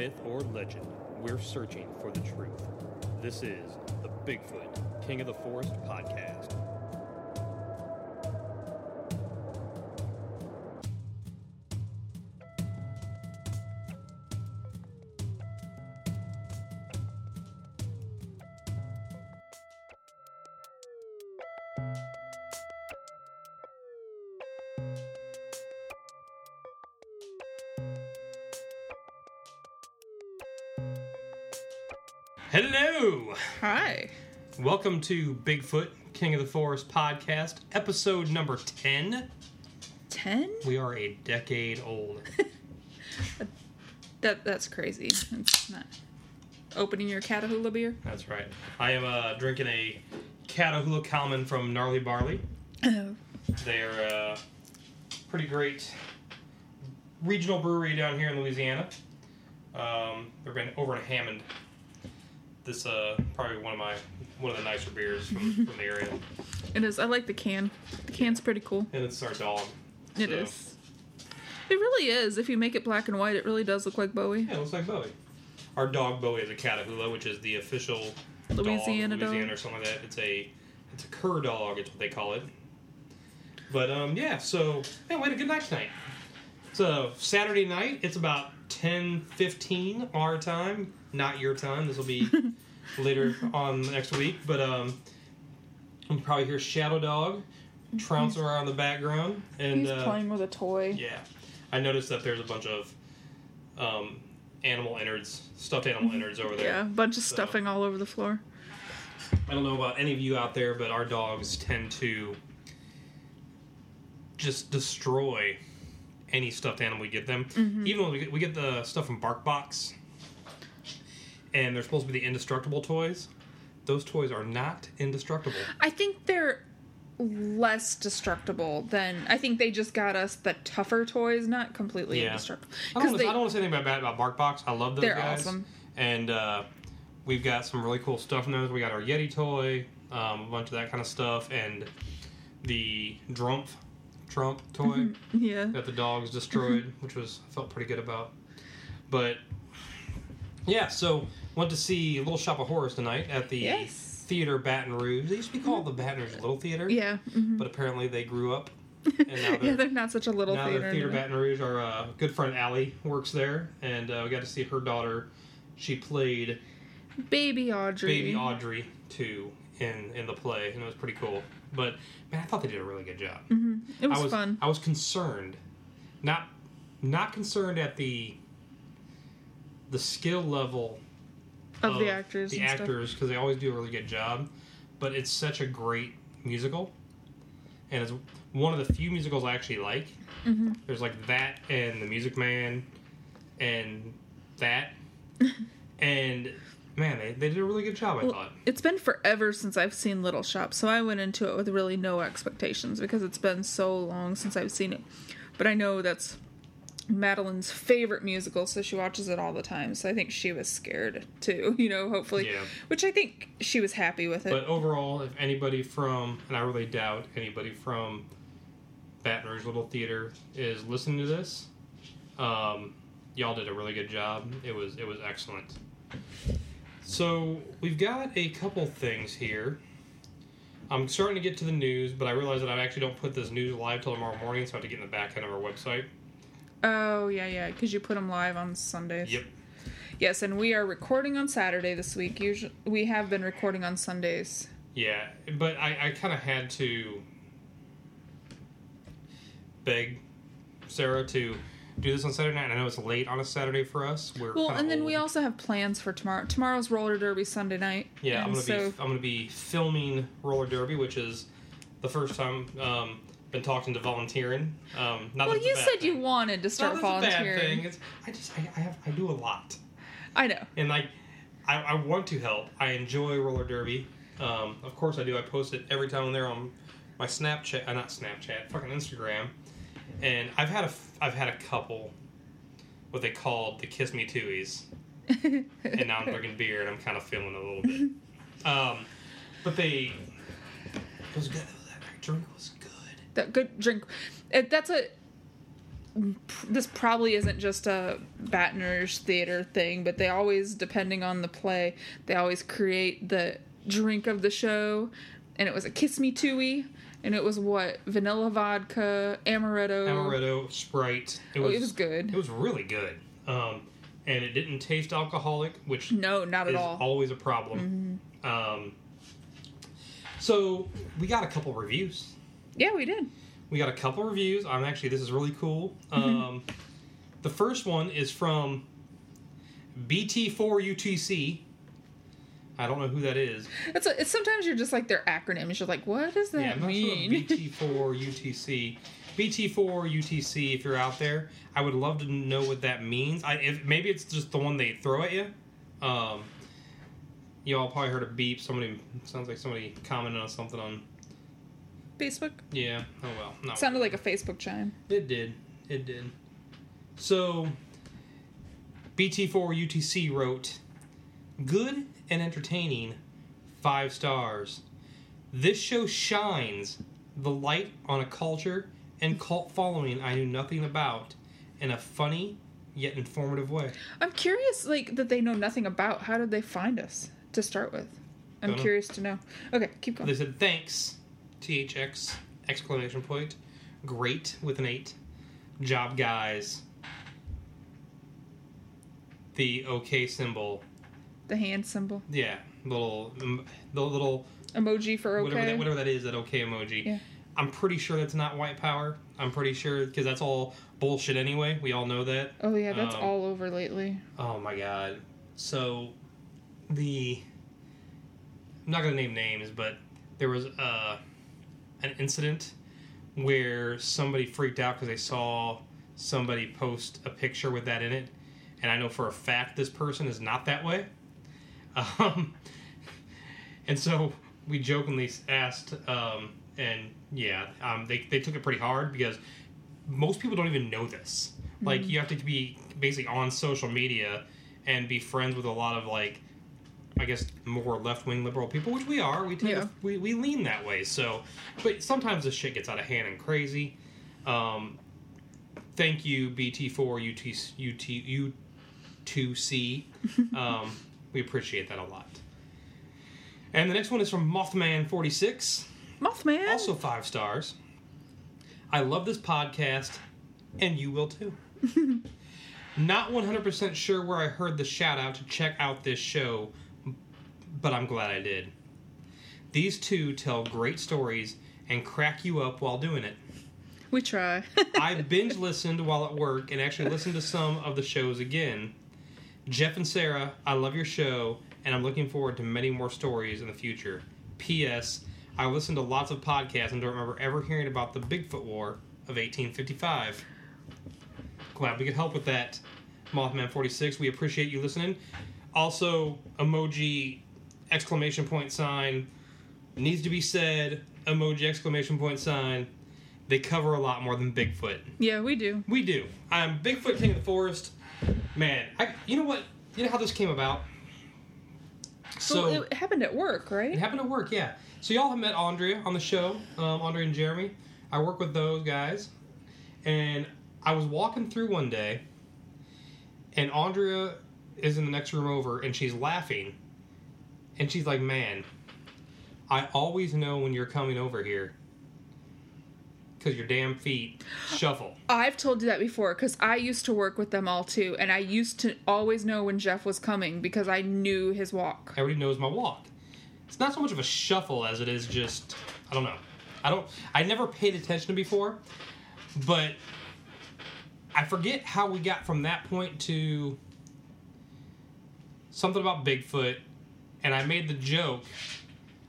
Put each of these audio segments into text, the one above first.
Myth, or legend, we're searching for the truth. This is the Bigfoot King of the Forest podcast. Welcome to Bigfoot King of the Forest podcast, episode number 10. 10? We are a decade old. That that's crazy. It's not opening your Catahoula beer. That's right. I am uh, drinking a Catahoula Common from Gnarly Barley. Oh. They're a pretty great regional brewery down here in Louisiana. Um, they've been over in Hammond. This uh probably one of my one of the nicer beers from, from the area, It is. I like the can. The can's pretty cool. and it's our dog. It So, is. It really is. If you make it black and white, it really does look like Bowie. Yeah, it looks like Bowie. Our dog Bowie is a Catahoula, which is the official Louisiana dog, dog. Or something like that. It's a it's a cur dog. It's what they call it. But um, yeah. So yeah, we had a good night tonight. So Saturday night, it's about ten fifteen our time, not your time. This will be later on next week. But um, you probably hear Shadow Dog trouncing around the background, and He's uh, playing with a toy. yeah, I noticed that there's a bunch of um, animal innards, stuffed animal innards over there. Yeah, a bunch of So- stuffing all over the floor. I don't know about any of you out there, but our dogs tend to just destroy any stuffed animal we get them. Even when we get, we get the stuff from BarkBox, and they're supposed to be the indestructible toys. Those toys are not indestructible. I think they're less destructible than I think they just got us the tougher toys, not completely Yeah. indestructible. I don't, Because I don't want to say anything bad about BarkBox. I love those They're guys. awesome. And uh, we've got some really cool stuff in those. We got our Yeti toy, um, a bunch of that kind of stuff, and the Drumpf Trump toy yeah, that the dogs destroyed, which was I felt pretty good about. But yeah, so went to see Little Shop of Horrors tonight at the Yes. Theater Baton Rouge. They used to be called the Baton Rouge Little Theater, yeah, mhm. but apparently they grew up. And now yeah. they're, They're not such a little now theater. the Theater. Baton Rouge. Our uh, good friend Allie works there, and uh, we got to see her daughter. She played Baby Audrey. baby Audrey too in in the play, and it was pretty cool. But man, I thought they did a really good job. It was, I was fun. I was concerned, not not concerned at the the skill level Of the actors the actors because they always do a really good job. But it's such a great musical, and it's one of the few musicals I actually like. Mm-hmm. There's like that and The Music Man, and that, and man, they, they did a really good job. I Well, thought. It's been forever since I've seen Little Shop, so I went into it with really no expectations because it's been so long since I've seen it. But I know that's Madeline's favorite musical, so she watches it all the time. So I think she was scared too, you know, hopefully. Yeah. Which I think she was happy with it. But overall, if anybody from, and I really doubt anybody from Baton Rouge Little Theater is listening to this, um, y'all did a really good job. It was it was excellent. So we've got a couple things here. I'm starting to get to the news, but I realize that I actually don't put this news live till tomorrow morning, so I have to get in the back end of our website. Oh, yeah, yeah, because you put them live on Sundays. Yep. Yes, and we are recording on Saturday this week. Usually, we have been recording on Sundays. Yeah, but I, I kind of had to beg Sara to do this on Saturday night. I know it's late on a Saturday for us. We're Well, and then we also have plans for tomorrow. Tomorrow's roller derby Sunday night. yeah. I'm gonna so, be I'm gonna be filming roller derby, which is the first time um, been talking to volunteering. Um, not Well, that it's a you said thing. you wanted to start that a bad volunteering. thing. It's, I just I, I have I do a lot. I know. and like I, I want to help. I enjoy roller derby. Um, of course I do. I post it every time I'm there on my Snapchat, uh, not Snapchat, fucking Instagram. And I've had a I've had a couple what they called the kiss me tooies, and now I'm drinking beer and I'm kind of feeling a little bit. Um, but they it was good. That drink was. That good drink. It, that's a this probably isn't just a Rouge theater thing, but they always, depending on the play, they always create the drink of the show, and it was a Kiss Me Tooie, and it was what vanilla vodka, amaretto. Amaretto, Sprite. It Oh, was, it was good. It was really good. Um, and it didn't taste alcoholic, which No, not at is all. Mm-hmm. always a problem. Um, so we got a couple reviews. Yeah, we did. We got a couple reviews. I'm actually this is really cool. Mm-hmm. Um, the first one is from BT4UTC. I don't know who that is. It's, a, it's sometimes you're just like their acronyms. You're like, what does that yeah, I'm not mean? sure BT4UTC. BT4UTC. If you're out there, I would love to know what that means. I if maybe it's just the one they throw at you. Um, you all probably heard a beep. Somebody sounds like somebody commented on something on. Facebook Yeah. Oh well. Not sounded like a Facebook chime. It did. It did. So, BT4UTC wrote, Good and entertaining, five stars. This show shines the light on a culture and cult following I knew nothing about in a funny yet informative way. I'm curious, like that they know nothing about. How did they find us to start with? I'm Don't know. curious to know. Okay, keep going. They said, Thanks, THX, exclamation point. Great with an eight. Job, guys. The OK symbol The hand symbol Yeah, little, the little emoji for okay. whatever that, whatever that is, that okay emoji. Yeah. I'm pretty sure that's not white power. I'm pretty sure because that's all bullshit anyway. We all know that. Oh yeah, that's Um, all over lately. Oh my god. So, the I'm not gonna name names, but there was uh, an incident where somebody freaked out because they saw somebody post a picture with that in it, and I know for a fact this person is not that way. Um, and so we jokingly asked, um, and yeah, um, they they took it pretty hard because most people don't even know this. Like you have to be basically on social media and be friends with a lot of like I guess more left wing liberal people, which we are. We tend Yeah. to, we, we lean that way. So, but sometimes this shit gets out of hand and crazy. Um, thank you BT4 UT UT U2C. Um, we appreciate that a lot. And the next one is from Mothman46 Mothman. also five stars. I love this podcast, and you will too. Not 100% sure where I heard the shout out to check out this show, but I'm glad I did. These two tell great stories and crack you up while doing it. we try. I binge listened while at work and actually listened to some of the shows again. Jeff and Sara, I love your show, and I'm looking forward to many more stories in the future. P.S. I listened to lots of podcasts and don't remember ever hearing about the Bigfoot War of 1855. Glad we could help with that, Mothman46. We appreciate you listening. Also, emoji, exclamation point sign, needs to be said, emoji, exclamation point sign. They cover a lot more than Bigfoot. yeah, we do. We do. I'm Bigfoot King of the Forest. Man, I, you know what? You know how this came about? So well, it happened at work, right? it happened at work, yeah. So y'all have met Andrea on the show, um, Andrea and Jeremy. I work with those guys, and I was walking through one day, and Andrea is in the next room over, and she's laughing, and she's like, "Man, I always know when you're coming over here, because your damn feet shuffle." I've told you that before because I used to work with them all too, and I used to always know when Jeff was coming because I knew his walk. Everybody knows my walk. It's not so much of a shuffle as it is just I don't know. I don't I never paid attention to before, but I forget how we got from that point to something about Bigfoot, and I made the joke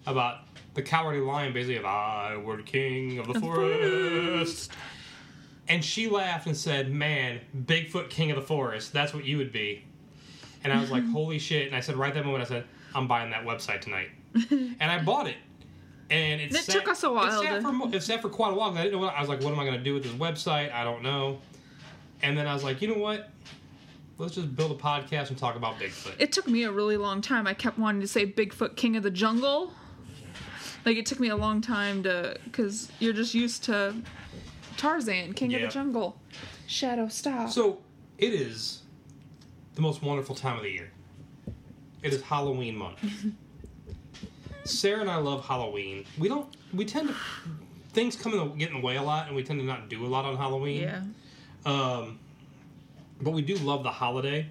about the cowardly lion, basically of I were king of the forest. And she laughed and said, "Man, Bigfoot king of the forest. That's what you would be." And I was like, "Holy shit!" And I said, right that moment, I said, "I'm buying that website tonight." and I bought it. And it, It sat, took us a while It sat, for, it sat for quite a while. I didn't know what I was like. What am I going to do with this website? I don't know. And then I was like, you know what? Let's just build a podcast and talk about Bigfoot. It took me a really long time. I kept wanting to say Bigfoot King of the Jungle. Like it took me a long time to, because you're just used to Tarzan, King of the Jungle. Shadow, stop. So it is the most wonderful time of the year. It is Halloween month. Sara and I love Halloween. We don't. We tend to things come in the, get in the way a lot, and we tend to not do a lot on Halloween. yeah. Um, but we do love the holiday.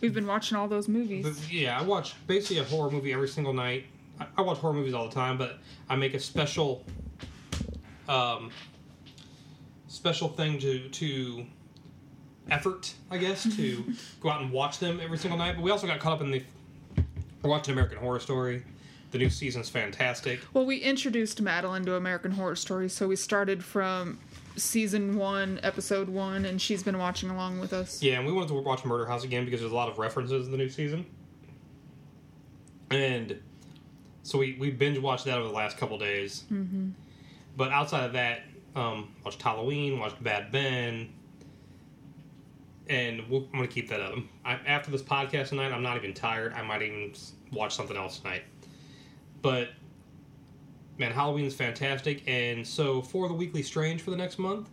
We've been watching all those movies. But yeah, I watch basically a horror movie every single night. I, I watch horror movies all the time, but I make a special, um, special thing to to effort, I guess, to go out and watch them every single night. But we also got caught up in the we're watching American Horror Story. The new season's fantastic. Well, we introduced Madeline to American Horror Story, so we started from season one, episode one, and she's been watching along with us. Yeah, and we wanted to watch Murder House again because there's a lot of references in the new season. And so we, we binge watched that over the last couple days. Mm-hmm. But outside of that, um, watched Halloween, watched Bad Ben, and we'll, I'm going to keep that up. I, after this podcast tonight, I'm not even tired. I might even watch something else tonight. But man, Halloween's fantastic. And so for the Weekly Strange for the next month,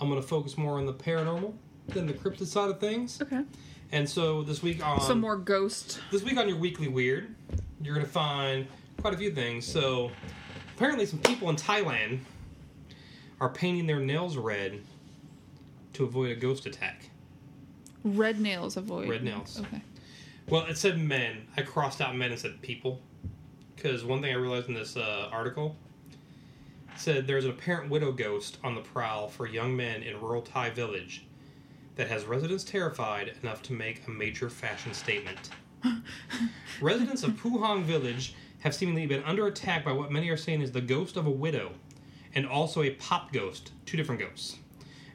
I'm going to focus more on the paranormal than the cryptid side of things. Okay. And so this week on Some more ghost. this week on your weekly weird, you're gonna find quite a few things. So apparently, some people in Thailand are painting their nails red to avoid a ghost attack. Red nails avoid. Red nails. Okay. Well, it said men. I crossed out men and said people because one thing I realized in this uh, article said there's an apparent widow ghost on the prowl for young men in rural Thai village that has residents terrified enough to make a major fashion statement. residents of Puhang village have seemingly been under attack by what many are saying is the ghost of a widow and also a pop ghost, two different ghosts.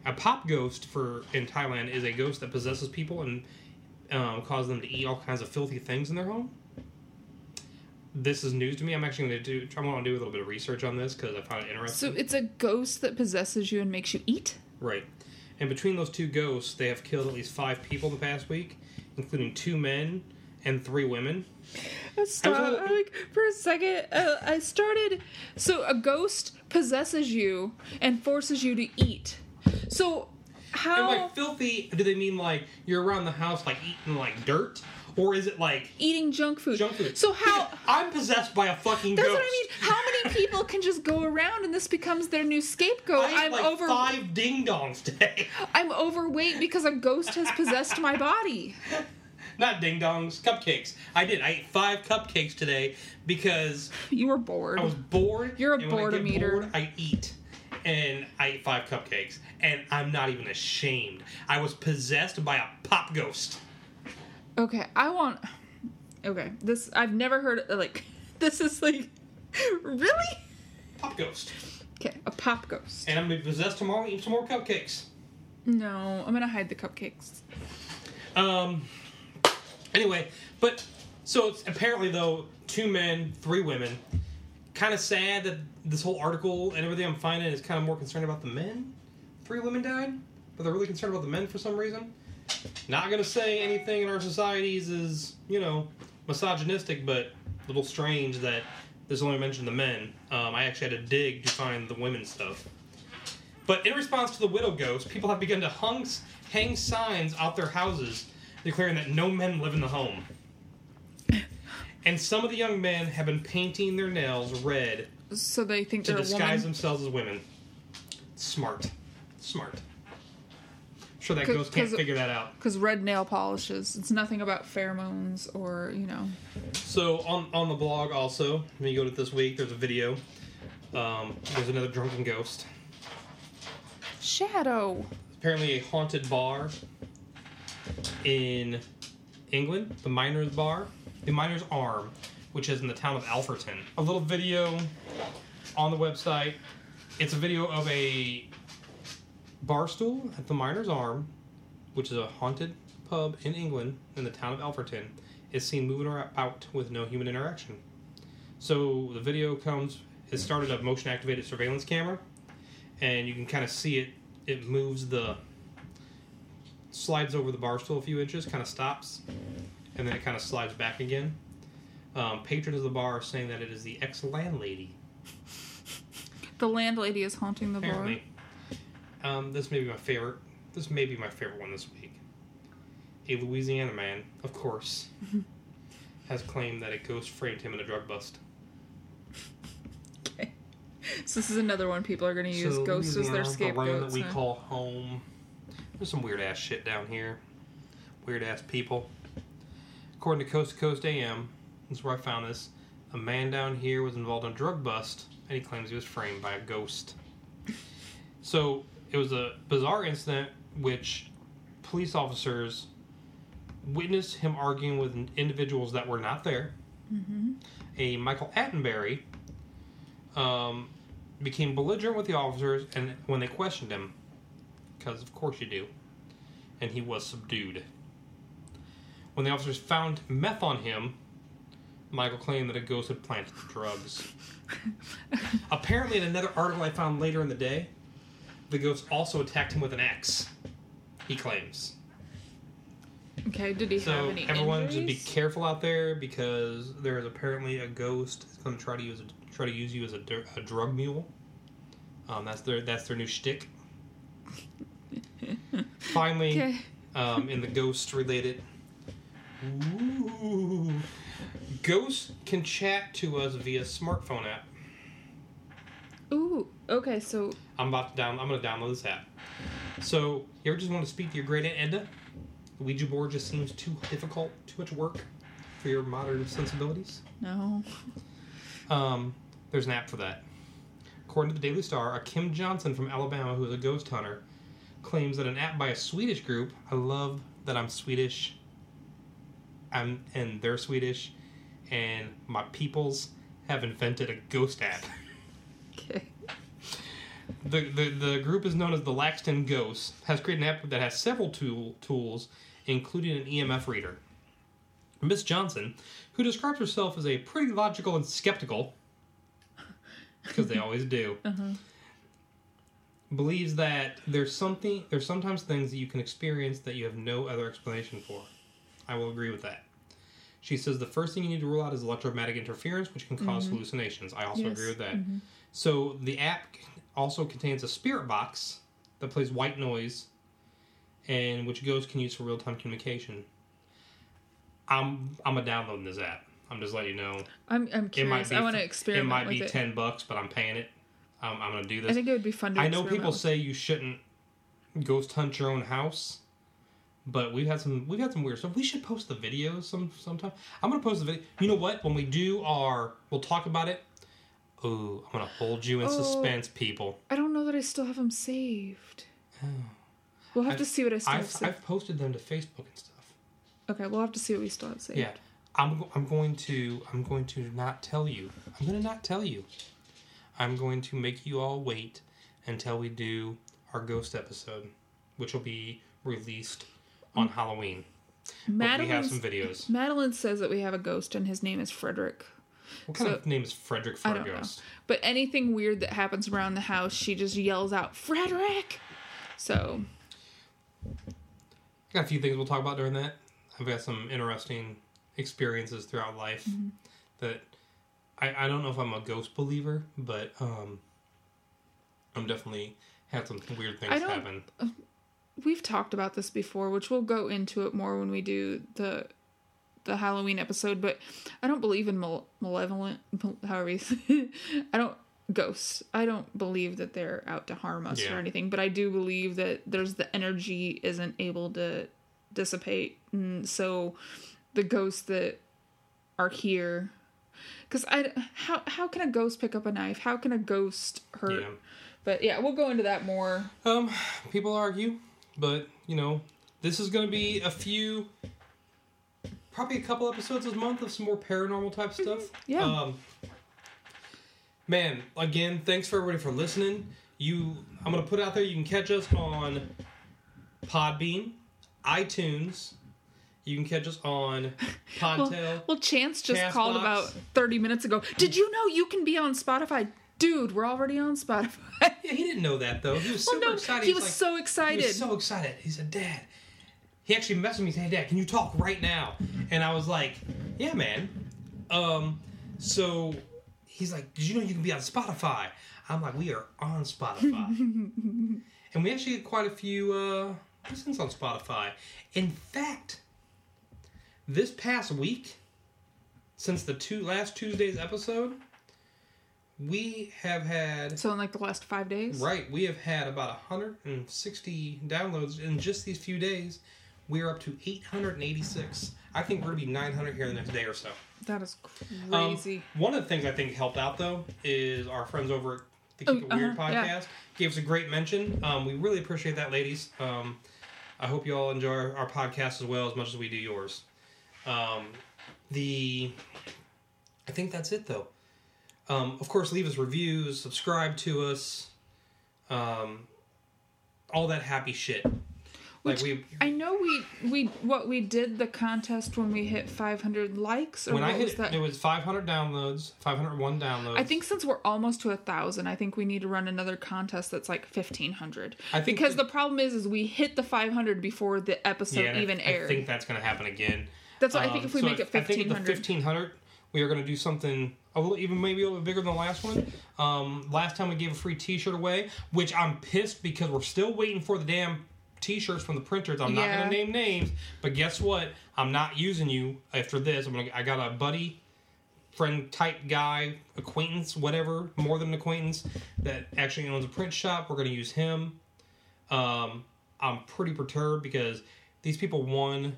A pop ghost for in Thailand is a ghost that possesses people and um, causes them to eat all kinds of filthy things in their home. This is news to me. I'm actually going to do. I'm going to do a little bit of research on this because I found it interesting. So it's a ghost that possesses you and makes you eat? Right. And between those two ghosts, they have killed at least five people the past week, including two men and three women. Stop. I little- like for a second, uh, I started. So a ghost possesses you and forces you to eat. So And how like filthy, do they mean like you're around the house like eating like dirt, or is it like eating junk food? junk food? So how? I'm possessed by a fucking That's ghost. what I mean. How many people can just go around and this becomes their new scapegoat? I ate I'm like over. five ding dongs today. I'm overweight because a ghost has possessed my body. Not ding dongs, cupcakes. I did. I ate five cupcakes today because You were bored. I was bored. You're a and when boredom eater. bored, I eat. And I ate five cupcakes. And I'm not even ashamed. I was possessed by a pop ghost. Okay, I want. Okay, this I've never heard. Like, this is like, really? Pop ghost. Okay, a pop ghost. And I'm gonna be possessed tomorrow eat some more cupcakes. No, I'm gonna hide the cupcakes. Um. Anyway, but so it's apparently though two men, three women. Kind of sad that this whole article and everything I'm finding is kind of more concerned about the men. Three women died, but they're really concerned about the men for some reason. Not gonna say anything in our societies is you know misogynistic, but a little strange that this only mentioned the men. Um, I actually had to dig to find the women stuff. But in response to the widow ghost, people have begun to hung, hang signs out their houses declaring that no men live in the home. And some of the young men have been painting their nails red So they think to disguise themselves as women. Smart. Smart. Sure, that ghost can't figure that out. Because red nail polishes. It's nothing about pheromones or you know. So on on the blog also, when you go to this week, there's a video. Um, there's another drunken ghost. Shadow. apparently a haunted bar in England, the Miners Bar, the Miners Arm, which is in the town of Alfreton. A little video on the website. It's a video of a bar stool at the Miners Arm, which is a haunted pub in England in the town of Alfreton, is seen moving about with no human interaction. So the video comes. It started a motion activated surveillance camera, and you can kind of see it. It moves the slides over the bar stool a few inches, kind of stops, and then it kind of slides back again. Um, patrons of the bar are saying that it is the ex landlady. The landlady is haunting the bar. Um, this may be my favorite. This may be my favorite one this week. A Louisiana man, of course, has claimed that a ghost framed him in a drug bust. Okay. So this is another one people are going to use So, ghosts as their Louisiana, the land scapegoats. that we huh? call home. There's some weird ass shit down here. Weird ass people. According to Coast to Coast AM, this is where I found this. A man down here was involved in a drug bust, and he claims he was framed by a ghost. So it was a bizarre incident, which police officers witnessed him arguing with individuals that were not there. A Michael Attenberry um, became belligerent with the officers, and when they questioned him, because of course you do, and he was subdued. When the officers found meth on him, Michael claimed that a ghost had planted the drugs. Apparently, in another article I found later in the day, the ghost also attacked him with an axe. He claims. Okay, did he have So any everyone, injuries? just be careful out there because there is apparently a ghost that's going to try to use a, try to use you as a, a drug mule. Um, that's their that's their new shtick. Finally, Okay. um, in the ghost related, ooh, ghosts can chat to us via smartphone app. Ooh, okay, so I'm about to down. I'm going to download this app. So you ever just want to speak to your great aunt Edna? The Ouija board just seems too difficult, too much work for your modern sensibilities. no. Um, there's an app for that. According to the Daily Star, a Kim Johnson from Alabama, who is a ghost hunter, claims that an app by a Swedish group. I love that I'm Swedish. I'm and they're Swedish, and my peoples have invented a ghost app. The, the, the group is known as the Laxton Ghosts, has created an app that has several tool, tools, including an EMF reader. Miss Johnson, who describes herself as a pretty logical and skeptical, because they always do, uh-huh. believes that there's something there's sometimes things that you can experience that you have no other explanation for. I will agree with that. She says the first thing you need to rule out is electromagnetic interference, which can cause mm-hmm. hallucinations. I also Yes. agree with that. Mm-hmm. So the app also contains a spirit box that plays white noise, and which ghosts can use for real time communication. I'm I'm a downloading this app. I'm just letting you know. I'm I'm curious. be I want to experiment It might be it. ten bucks, but I'm paying it. Um, I'm gonna do this. I think it would be fun to I know people say you shouldn't ghost hunt your own house, but we've had some we've had some weird stuff. We should post the videos some sometime. I'm gonna post the video. You know what? When we do our, we'll talk about it. Ooh, I'm gonna hold you in Oh. suspense, people. I don't know that I still have them saved. Oh. We'll have I've- to see what I still have I've saved. I've posted them to Facebook and stuff. Okay, we'll have to see what we still have saved. Yeah, I'm I'm going to I'm going to not tell you. I'm gonna not tell you. I'm going to make you all wait until we do our ghost episode, which will be released on Halloween. We have some videos. Madeline says that we have a ghost and his name is Frederick. What kind So- of name is Frederick for I don't know. But anything weird that happens around the house, she just yells out, Frederick! So, I got a few things we'll talk about during that. I've got some interesting experiences throughout life Mm-hmm. that I, I don't know if I'm a ghost believer, but um, I'm definitely had some weird things I don't- happen. we've talked about this before, which we'll go into it more when we do the the Halloween episode, but I don't believe in mal- malevolent, mal- however you say I don't, ghosts. I don't believe that they're out to harm us Yeah. or anything, but I do believe that there's the energy isn't able to dissipate. And so the ghosts that are here, because I, how, how can a ghost pick up a knife? How can a ghost hurt? Yeah. But yeah, we'll go into that more. Um, people argue, but you know, this is going to be a few, probably a couple episodes this month of some more paranormal type stuff. Yeah. Um, man, again, thanks for everybody for listening. You, I'm going to put out there. You can catch us on Podbean, iTunes. You can catch us on Well, Podtail. well, Chance just called about 30 minutes ago. Did you know you can be on Spotify? Dude, we're already on Spotify. yeah, he didn't know that though. He was well, super no, excited. he He's was like- so excited. He was so excited. He said, Dad. He actually messaged me saying, Dad, can you talk right now? And I was like, Yeah, man. Um, so he's like, "Did you know you can be on Spotify?" I'm like, "We are on Spotify," and we actually get quite a few uh, listens on Spotify. In fact, this past week, since the two last Tuesday's episode, we have had So in like the last five days. right. We have had about 160 downloads in just these few days. We are up to 886. I think we're gonna be 900 here in the next day or so. That is Um, crazy. one of the things I think helped out though is our friends over at the Keep It Weird uh-huh, podcast yeah. gave us a great mention. Um, we really appreciate that, ladies. Um, I hope you all enjoy our, our podcast as well as much as we do yours. Um, the I think that's it though. Um, of course, leave us reviews, subscribe to us, um, all that happy shit. Like Which we I know we we what we did the contest when we hit 500 likes or when I hit was it, that? it was 500 downloads, 501 downloads. I think since we're almost to a thousand, I think we need to run another contest that's like fifteen hundred. I think because the- the problem is, is we hit the five hundred before the episode I- even I, aired. think that's going to happen again. that's why I think Um, if we so make it I think the hundred, fifteen hundred, we are going to do something a little, even maybe a little bit bigger than the last one. Um, last time we gave a free T-shirt away, which I'm pissed because we're still waiting for the damn T-shirts from the printers. I'm not Yeah. to name names, but guess what? I'm not using you after this. I'm gonna. I got a buddy. Friend type guy, acquaintance, whatever, more than an acquaintance, that actually owns a print shop. We're going to use him. Um, I'm pretty perturbed because these people won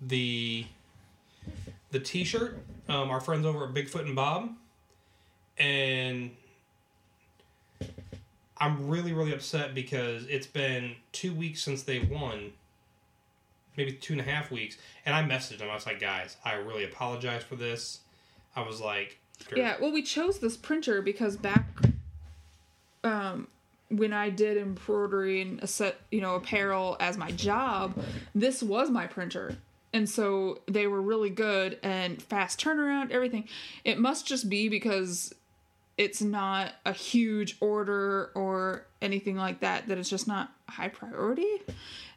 the the T-shirt. Um, our friends over at Bigfoot and Bob, and I'm really really upset because it's been two weeks since they won, maybe two and a half weeks, and I messaged them. I was like, guys, I really apologize for this. I was like, yeah. Well, we chose this printer because back, um, when I did embroidery and a set, you know, apparel as my job, this was my printer. And so they were really good and fast turnaround, everything. It must just be because it's not a huge order or anything like that, that it's just not high priority.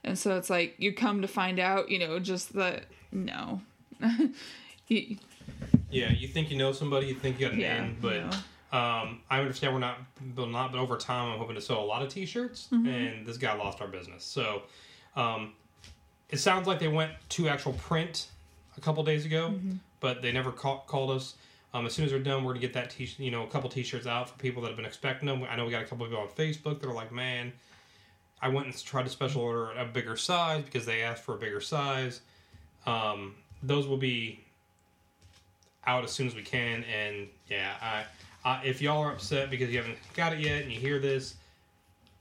And so it's like you come to find out, you know, just that no. Yeah, you think you know somebody, you think you got an Yeah, in, but no. um, I understand we're not, but not, but over time, I'm hoping to sell a lot of T-shirts, Mm-hmm. and this guy lost our business. So, um, it sounds like they went to actual print a couple days ago, Mm-hmm. but they never call, called us. Um, as soon as they're done, we're gonna get that t, you know, a couple T-shirts out for people that have been expecting them. I know we got a couple of people on Facebook that are like, man, I went and tried to special order a bigger size because they asked for a bigger size. Um, those will be out as soon as we can. And yeah, I, I if y'all are upset because you haven't got it yet and you hear this,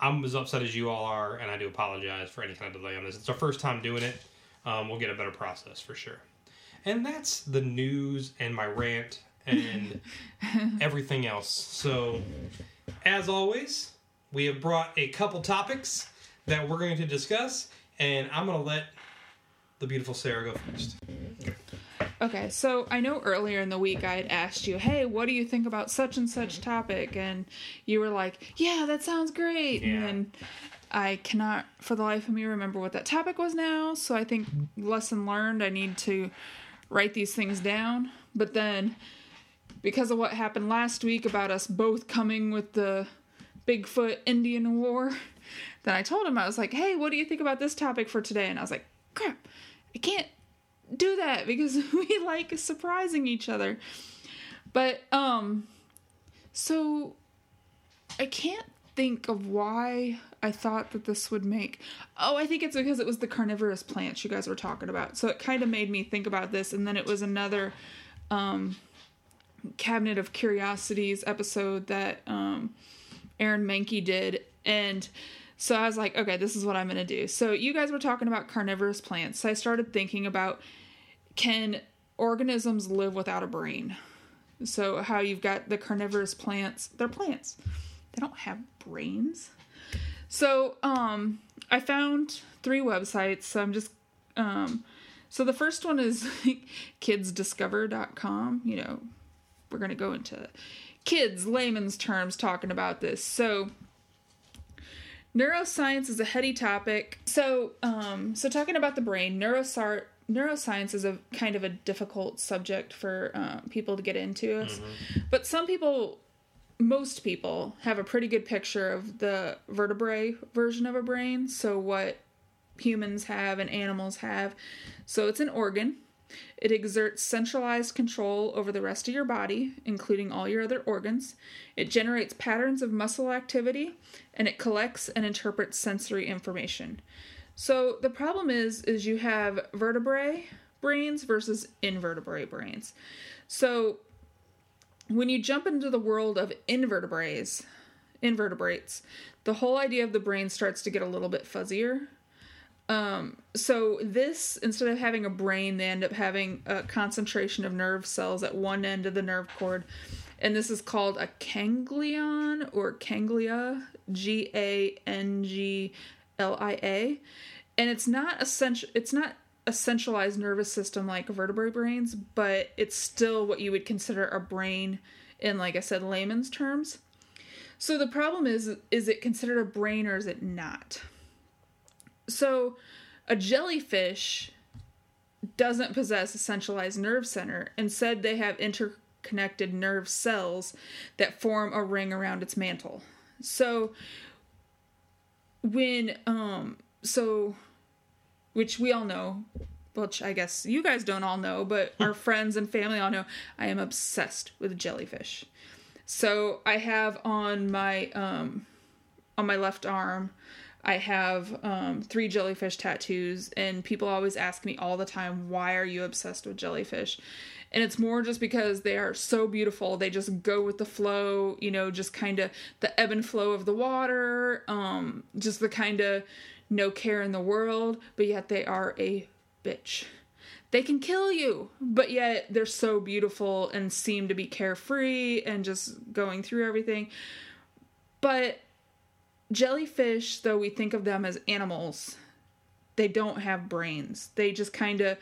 I'm as upset as you all are, and I do apologize for any kind of delay on this. It's our first time doing it. Um, we'll get a better process for sure. And that's the news and my rant and everything else. So, as always, we have brought a couple topics that we're going to discuss, and I'm going to let the beautiful Sara go first. Okay, so I know earlier in the week I had asked you, hey, what do you think about such and such topic? And you were like, yeah, that sounds great. Yeah. And I cannot, for the life of me, remember what that topic was now. So I think, lesson learned, I need to write these things down. But then, because of what happened last week about us both coming with the Bigfoot Indian War, then I told him, I was like, hey, what do you think about this topic for today? And I was like, crap, I can't do that because we like surprising each other. But um so I can't think of why I thought that this would make Oh, I think it's because it was the carnivorous plants you guys were talking about. So it kind of made me think about this and then it was another um cabinet of curiosities episode that um Aaron Mahnke did and so I was like, okay, this is what I'm going to do. So you guys were talking about carnivorous plants. So I started thinking about can organisms live without a brain? So how you've got the carnivorous plants, they're plants. They don't have brains. So um I found three websites. So I'm just um so the first one is kidsdiscover.com, you know. We're going to go into kids layman's terms talking about this. So Neuroscience is a heady topic. So, um, so talking about the brain, neurosci- neuroscience is a kind of a difficult subject for uh, people to get into. But some people, most people, have a pretty good picture of the vertebrae version of a brain. So, what humans have and animals have. So, it's an organ. It exerts centralized control over the rest of your body, including all your other organs. It generates patterns of muscle activity and it collects and interprets sensory information. So the problem is is you have vertebrae brains versus invertebrate brains. So when you jump into the world of invertebrates, invertebrates, the whole idea of the brain starts to get a little bit fuzzier. Um, so this instead of having a brain, they end up having a concentration of nerve cells at one end of the nerve cord, and this is called a ganglion or ganglia, G A N G L I A, and it's not essential. It's not a centralized nervous system like vertebrate brains, but it's still what you would consider a brain in, like I said, layman's terms. So the problem is, is it considered a brain or is it not? So a jellyfish doesn't possess a centralized nerve center. Instead, they have interconnected nerve cells that form a ring around its mantle. So when um so which we all know which I guess you guys don't all know, but our friends and family all know I am obsessed with jellyfish. So I have on my um on my left arm I have um, three jellyfish tattoos, and people always ask me all the time, why are you obsessed with jellyfish? And it's more just because they are so beautiful. They just go with the flow, you know, just kind of the ebb and flow of the water, um, just the kind of no care in the world, but yet they are a bitch. They can kill you, but yet they're so beautiful and seem to be carefree and just going through everything. But jellyfish, though we think of them as animals, they don't have brains. They just kind of,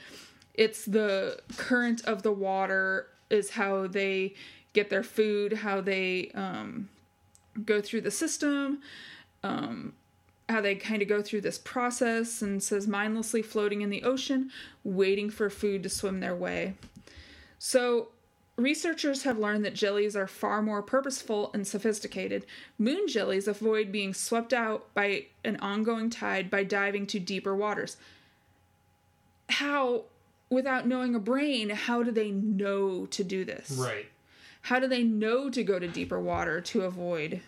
it's the current of the water is how they get their food, how they um, go through the system, um, how they kind of go through this process, and says mindlessly floating in the ocean, waiting for food to swim their way. So Researchers have learned that jellies are far more purposeful and sophisticated. Moon jellies avoid being swept out by an ongoing tide by diving to deeper waters. How, without knowing a brain, how do they know to do this? Right. How do they know to go to deeper water to avoid?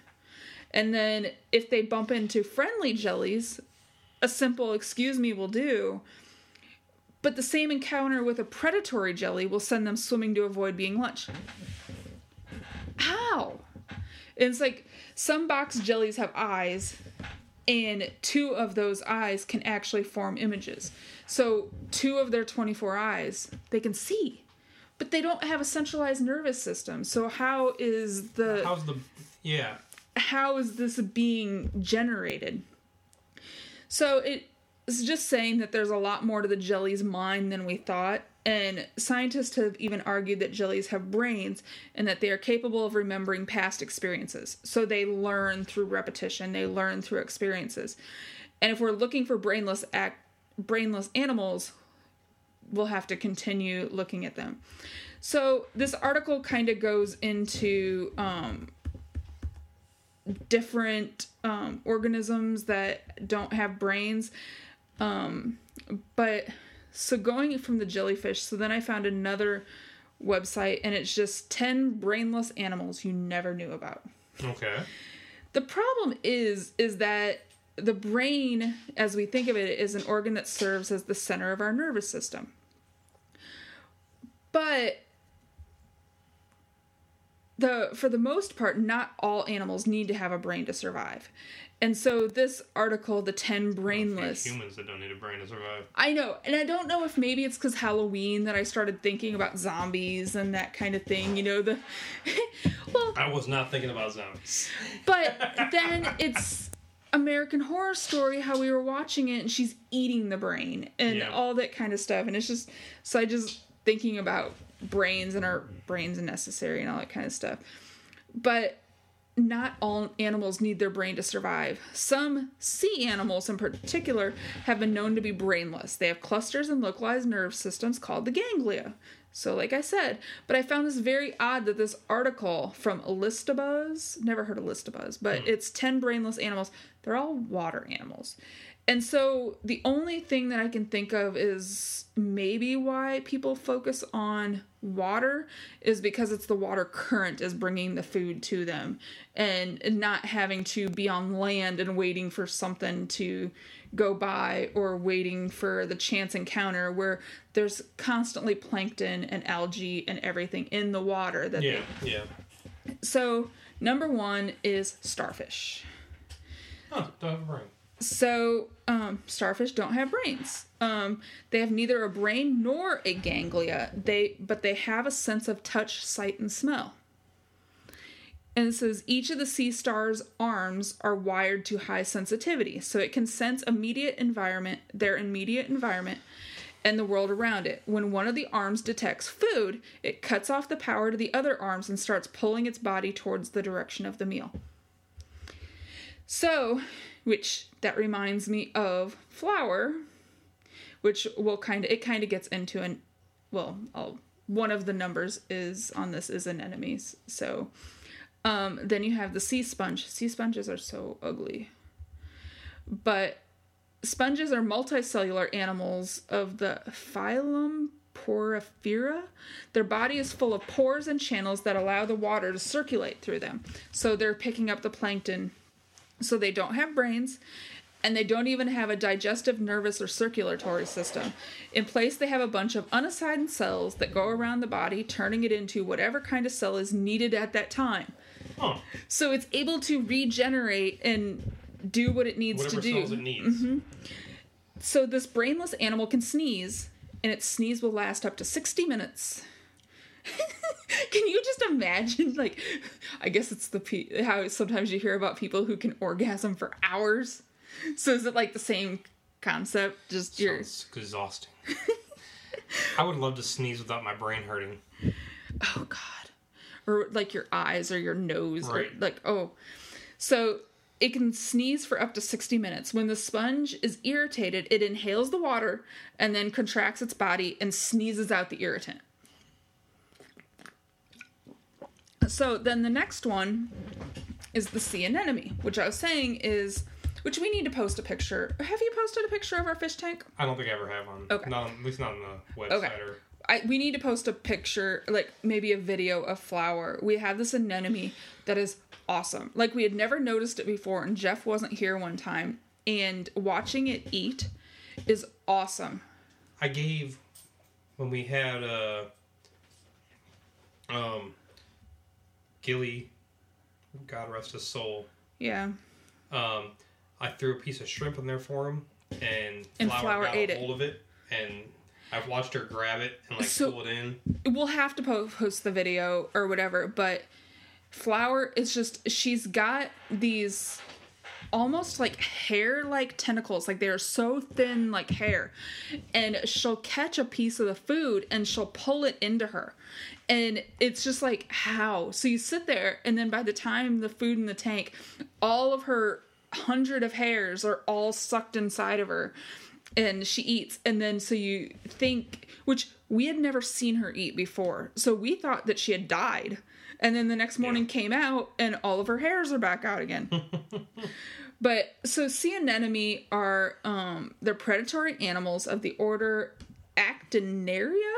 And then if they bump into friendly jellies, a simple excuse me will do. But the same encounter with a predatory jelly will send them swimming to avoid being lunch. How? And it's like some box jellies have eyes, and two of those eyes can actually form images. So, two of their 24 eyes, they can see, but they don't have a centralized nervous system. So, how is the. How's the. Yeah. How is this being generated? So, it it's just saying that there's a lot more to the jelly's mind than we thought. And scientists have even argued that jellies have brains and that they are capable of remembering past experiences. So they learn through repetition, they learn through experiences. And if we're looking for brainless act, brainless animals, we'll have to continue looking at them. So this article kind of goes into um, different um, organisms that don't have brains um, but so going from the jellyfish, so then I found another website and it's just 10 brainless animals you never knew about. Okay. The problem is is that the brain as we think of it is an organ that serves as the center of our nervous system. But the for the most part not all animals need to have a brain to survive. And so this article, the ten brainless humans that don't need a brain to survive. I know, and I don't know if maybe it's because Halloween that I started thinking about zombies and that kind of thing. You know the well, I was not thinking about zombies. but then it's American Horror Story how we were watching it and she's eating the brain and Yeah. all that kind of stuff, and it's just so I just thinking about brains and our brains are necessary and all that kind of stuff. But not all animals need their brain to survive. Some sea animals, in particular, have been known to be brainless. They have clusters and localized nerve systems called the ganglia. So, like I said, but I found this very odd that this article from Listabuzz, never heard of Listabuzz, but hmm. it's 10 brainless animals. They're all water animals. And so the only thing that I can think of is maybe why people focus on water is because it's the water current is bringing the food to them and not having to be on land and waiting for something to go by or waiting for the chance encounter where there's constantly plankton and algae and everything in the water that Yeah, yeah. so number one is starfish Oh, a brain. so um, starfish don't have brains. Um, they have neither a brain nor a ganglia. They but they have a sense of touch, sight, and smell. And it says each of the sea star's arms are wired to high sensitivity, so it can sense immediate environment, their immediate environment, and the world around it. When one of the arms detects food, it cuts off the power to the other arms and starts pulling its body towards the direction of the meal. So, which that reminds me of Flower, which will kind of it kind of gets into an well, I'll, one of the numbers is on this is anemones. So, um, then you have the sea sponge. Sea sponges are so ugly, but sponges are multicellular animals of the phylum Porifera. Their body is full of pores and channels that allow the water to circulate through them. So they're picking up the plankton so they don't have brains and they don't even have a digestive nervous or circulatory system. In place they have a bunch of unassigned cells that go around the body turning it into whatever kind of cell is needed at that time. Huh. so it's able to regenerate and do what it needs Whatever to do. cells it needs. Mm-hmm. so this brainless animal can sneeze and its sneeze will last up to 60 minutes can you just imagine like i guess it's the pe- how sometimes you hear about people who can orgasm for hours so is it like the same concept just your Sounds exhausting. I would love to sneeze without my brain hurting. oh god or like your eyes or your nose or Right. like oh so it can sneeze for up to 60 minutes when the sponge is irritated it inhales the water and then contracts its body and sneezes out the irritant so then the next one is the sea anemone which i was saying is which we need to post a picture have you posted a picture of our fish tank I don't think I ever have one. Okay. Not on, at least not on the website Okay. or. I, we need to post a picture, like maybe a video of flower. We have this anemone that is awesome. Like we had never noticed it before, and Jeff wasn't here one time, and watching it eat is awesome. I gave when we had uh um Gilly, God rest his soul. Yeah, Um, I threw a piece of shrimp in there for him, and, And Flower, Flower got ate a it. hold of it, and I've watched her grab it and like So- pull it in. we'll have to post the video or whatever. But flower is just she's got these almost like hair like tentacles. Like they're so thin like hair. And she'll catch a piece of the food and she'll pull it into her. And it's just like how? So you sit there and then by the time the food in the tank all of her hundred of hairs are all sucked inside of her and she eats. And then so you think which we had never seen her eat before. So we thought that she had died. And then the next morning came out and all of her hairs are back out again but so sea anemone are um they're predatory animals of the order Actiniaria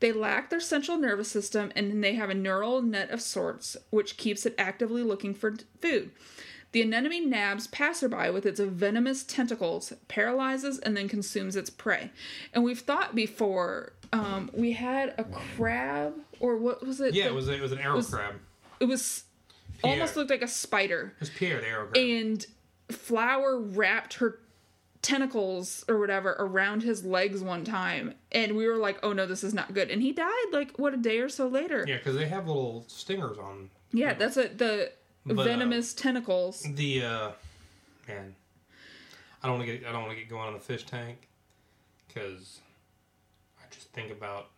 they lack their central nervous system and they have a neural net of sorts which keeps it actively looking for food the anemone nabs passerby with its venomous tentacles, paralyzes, and then consumes its prey. And we've thought before, um, we had a crab, or what was it? Yeah, The- it was it was an arrow was- crab. it was Pierre. almost looked like a spider. It was Pierre the arrow crab. And Flower wrapped her tentacles or whatever around his legs one time. And we were like, oh no, this is not good. And he died like, what, a day or so later? yeah, because they have little stingers on Yeah, that's a, the But, uh, venomous tentacles. the uh man. I don't want to get I don't want to get going on the fish tank because I just think about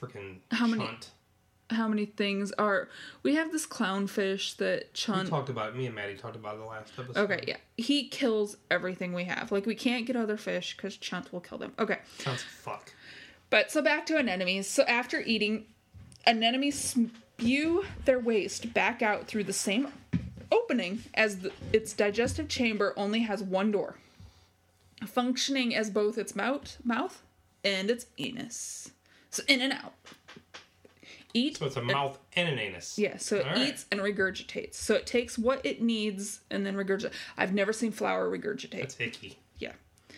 freaking How many- chunt. How many things are. We have this clownfish that We talked about it. Me and Maddie talked about it the last episode. Okay, yeah. He kills everything we have. Like, we can't get other fish because Chunt will kill them. Okay. Sounds fuck. But so back to anemones. So after eating, anemones spew their waste back out through the same opening as the, its digestive chamber only has one door, functioning as both its mouth, mouth and its anus. So in and out. Eat. So it's a mouth and an anus. Yeah, so it All right. eats and regurgitates. So it takes what it needs and then regurgitates. I've never seen Flower regurgitate. That's icky. yeah. I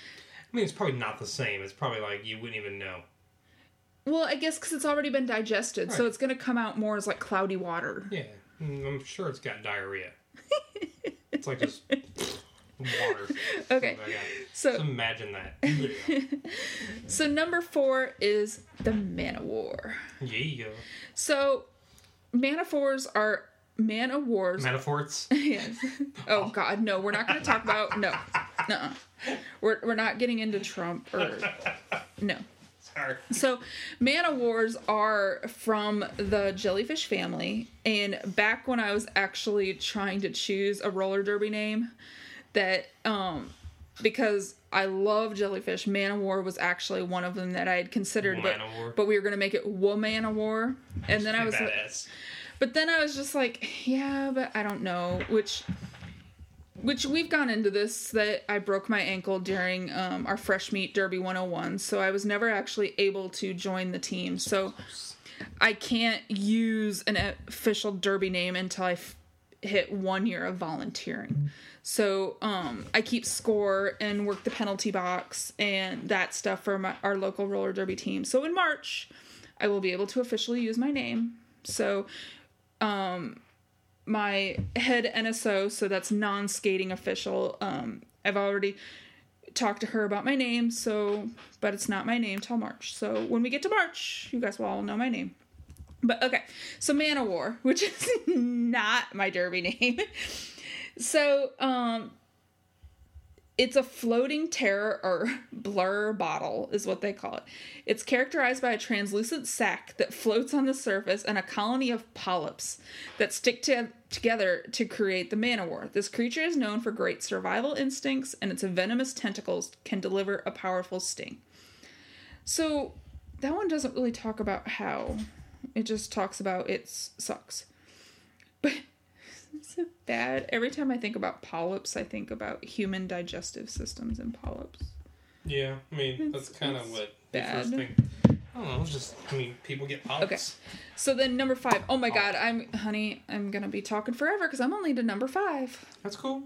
mean, it's probably not the same. It's probably like you wouldn't even know. Well, I guess because it's already been digested, so it's going to come out more as like cloudy water. Yeah, Mm, I'm sure it's got diarrhea. it's like just water. Okay, Oh so Just imagine that. so number four is the man of war. yeah. So manaphors are man of wars. Metaphors. yes. Oh, oh God, no, we're not going to talk about no, no. We're we're not getting into Trump or no. Sorry. So, man o' wars are from the jellyfish family. And back when I was actually trying to choose a roller derby name, that um, because I love jellyfish, man of war was actually one of them that I had considered. But but we were gonna make it woman of war, and then I was like, but then I was just like, yeah, but I don't know. Which, which we've gone into this that I broke my ankle during um, our fresh meat Derby 101, so I was never actually able to join the team. So I can't use an official Derby name until I f- hit one year of volunteering. So um, I keep score and work the penalty box and that stuff for my, our local roller derby team. So in March, I will be able to officially use my name. So um, my head NSO, so that's non-skating official. Um, I've already talked to her about my name, so but it's not my name till March. So when we get to March, you guys will all know my name. But okay, so Man of War, which is not my derby name. So um it's a floating terror or blur bottle is what they call it. It's characterized by a translucent sac that floats on the surface and a colony of polyps that stick to- together to create the manowar. This creature is known for great survival instincts and its venomous tentacles can deliver a powerful sting. So that one doesn't really talk about how. It just talks about it sucks. But so bad. Every time I think about polyps, I think about human digestive systems and polyps. Yeah, I mean that's It's- kind of what the first bad. thing. I don't know. Just I mean people get polyps. Okay, so then number five. Oh my god, I'm honey, I'm gonna be talking forever because I'm only to number five. That's cool.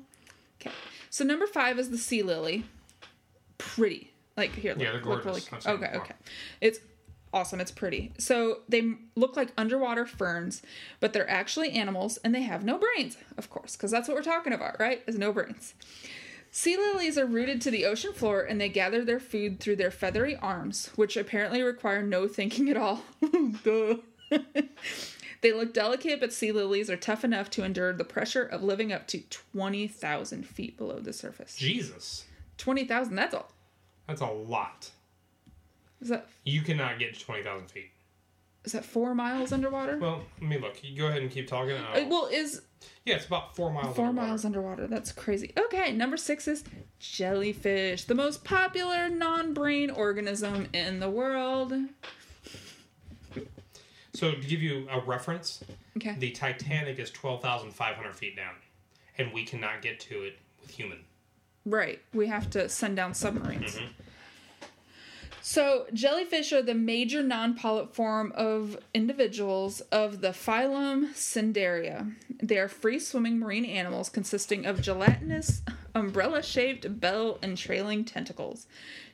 Okay. So number five is the sea lily. Pretty. Like here, Yeah, look, they're look really gorgeous. Okay, okay. It's awesome. It's pretty. So they look like underwater ferns, but they're actually animals and they have no brains, of course, because that's what we're talking about, right? Is no brains. Sea lilies are rooted to the ocean floor and they gather their food through their feathery arms, which apparently require no thinking at all. Duh. they look delicate, but sea lilies are tough enough to endure the pressure of living up to 20,000 feet below the surface. Jesus, 20,000, that's all. that's a lot. Is that You cannot get to twenty thousand feet. is that 4 miles underwater? Well, let me look. You go ahead and keep talking. Uh, well, is yeah, it's about four miles. four underwater. miles underwater. That's crazy. Okay, number six is jellyfish, the most popular non-brain organism in the world. So to give you a reference, Okay. the Titanic is twelve thousand five hundred feet down, and we cannot get to it with human. Right. We have to send down submarines. Mm-hmm. So, jellyfish are the major non polyp form of individuals of the phylum Cnidaria. They are free swimming marine animals consisting of gelatinous, umbrella shaped bell and trailing tentacles.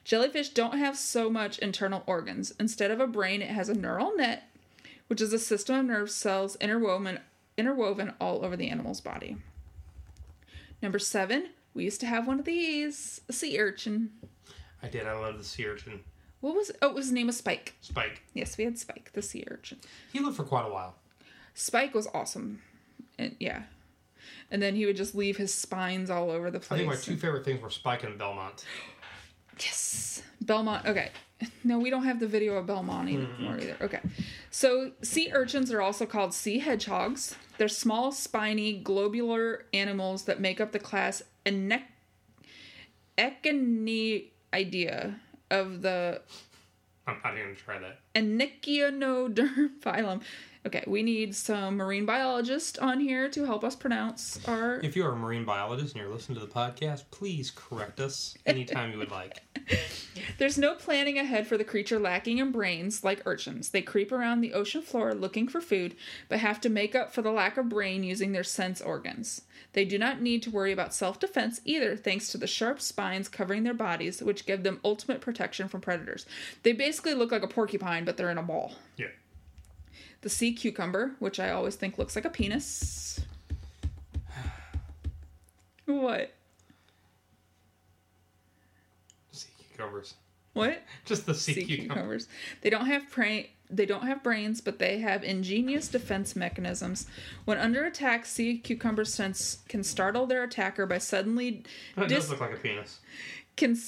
Jellyfish don't have so much internal organs. Instead of a brain, it has a neural net, which is a system of nerve cells interwoven, interwoven all over the animal's body. Number seven, we used to have one of these a sea urchin. I did. I love the sea urchin. What was oh, was his name was Spike. Spike. Yes, we had Spike, the sea urchin. He lived for quite a while. Spike was awesome, and yeah, and then he would just leave his spines all over the place. I think my two favorite things were Spike and Belmont. Yes. Belmont. Okay. No, we don't have the video of Belmont anymore either. Okay. So, sea urchins are also called sea hedgehogs. They're small, spiny, globular animals that make up the class Ene- Echinoidea of the I'm not even gonna try that. Echinoderm phylum. Okay, we need some marine biologist on here to help us pronounce our. If you're a marine biologist and you're listening to the podcast, please correct us anytime you would like. There's no planning ahead for the creature lacking in brains like urchins. They creep around the ocean floor looking for food, but have to make up for the lack of brain using their sense organs. They do not need to worry about self defense either, thanks to the sharp spines covering their bodies, which give them ultimate protection from predators. They basically look like a porcupine, but they're in a ball. Yeah. The sea cucumber, which I always think looks like a penis. What? Sea cucumbers. What? Just the sea, sea cucumber. cucumbers. They don't have pra- they don't have brains, but they have ingenious defense mechanisms. When under attack, sea cucumber sense can startle their attacker by suddenly That dis- does look like a penis. Can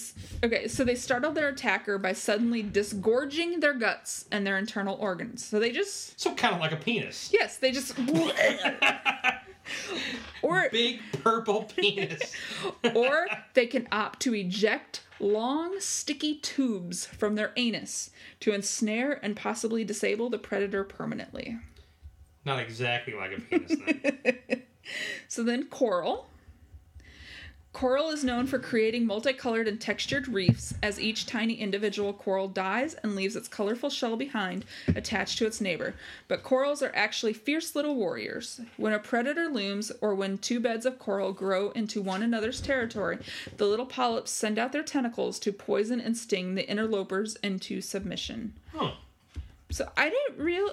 okay, so they startle their attacker by suddenly disgorging their guts and their internal organs. So they just So kind of like a penis. yes, they just or Big purple penis. or they can opt to eject long, sticky tubes from their anus to ensnare and possibly disable the predator permanently. Not exactly like a penis then. So then, coral. Coral is known for creating multicolored and textured reefs as each tiny individual coral dies and leaves its colorful shell behind, attached to its neighbor. But corals are actually fierce little warriors. When a predator looms or when two beds of coral grow into one another's territory, the little polyps send out their tentacles to poison and sting the interlopers into submission. Huh. So I didn't real.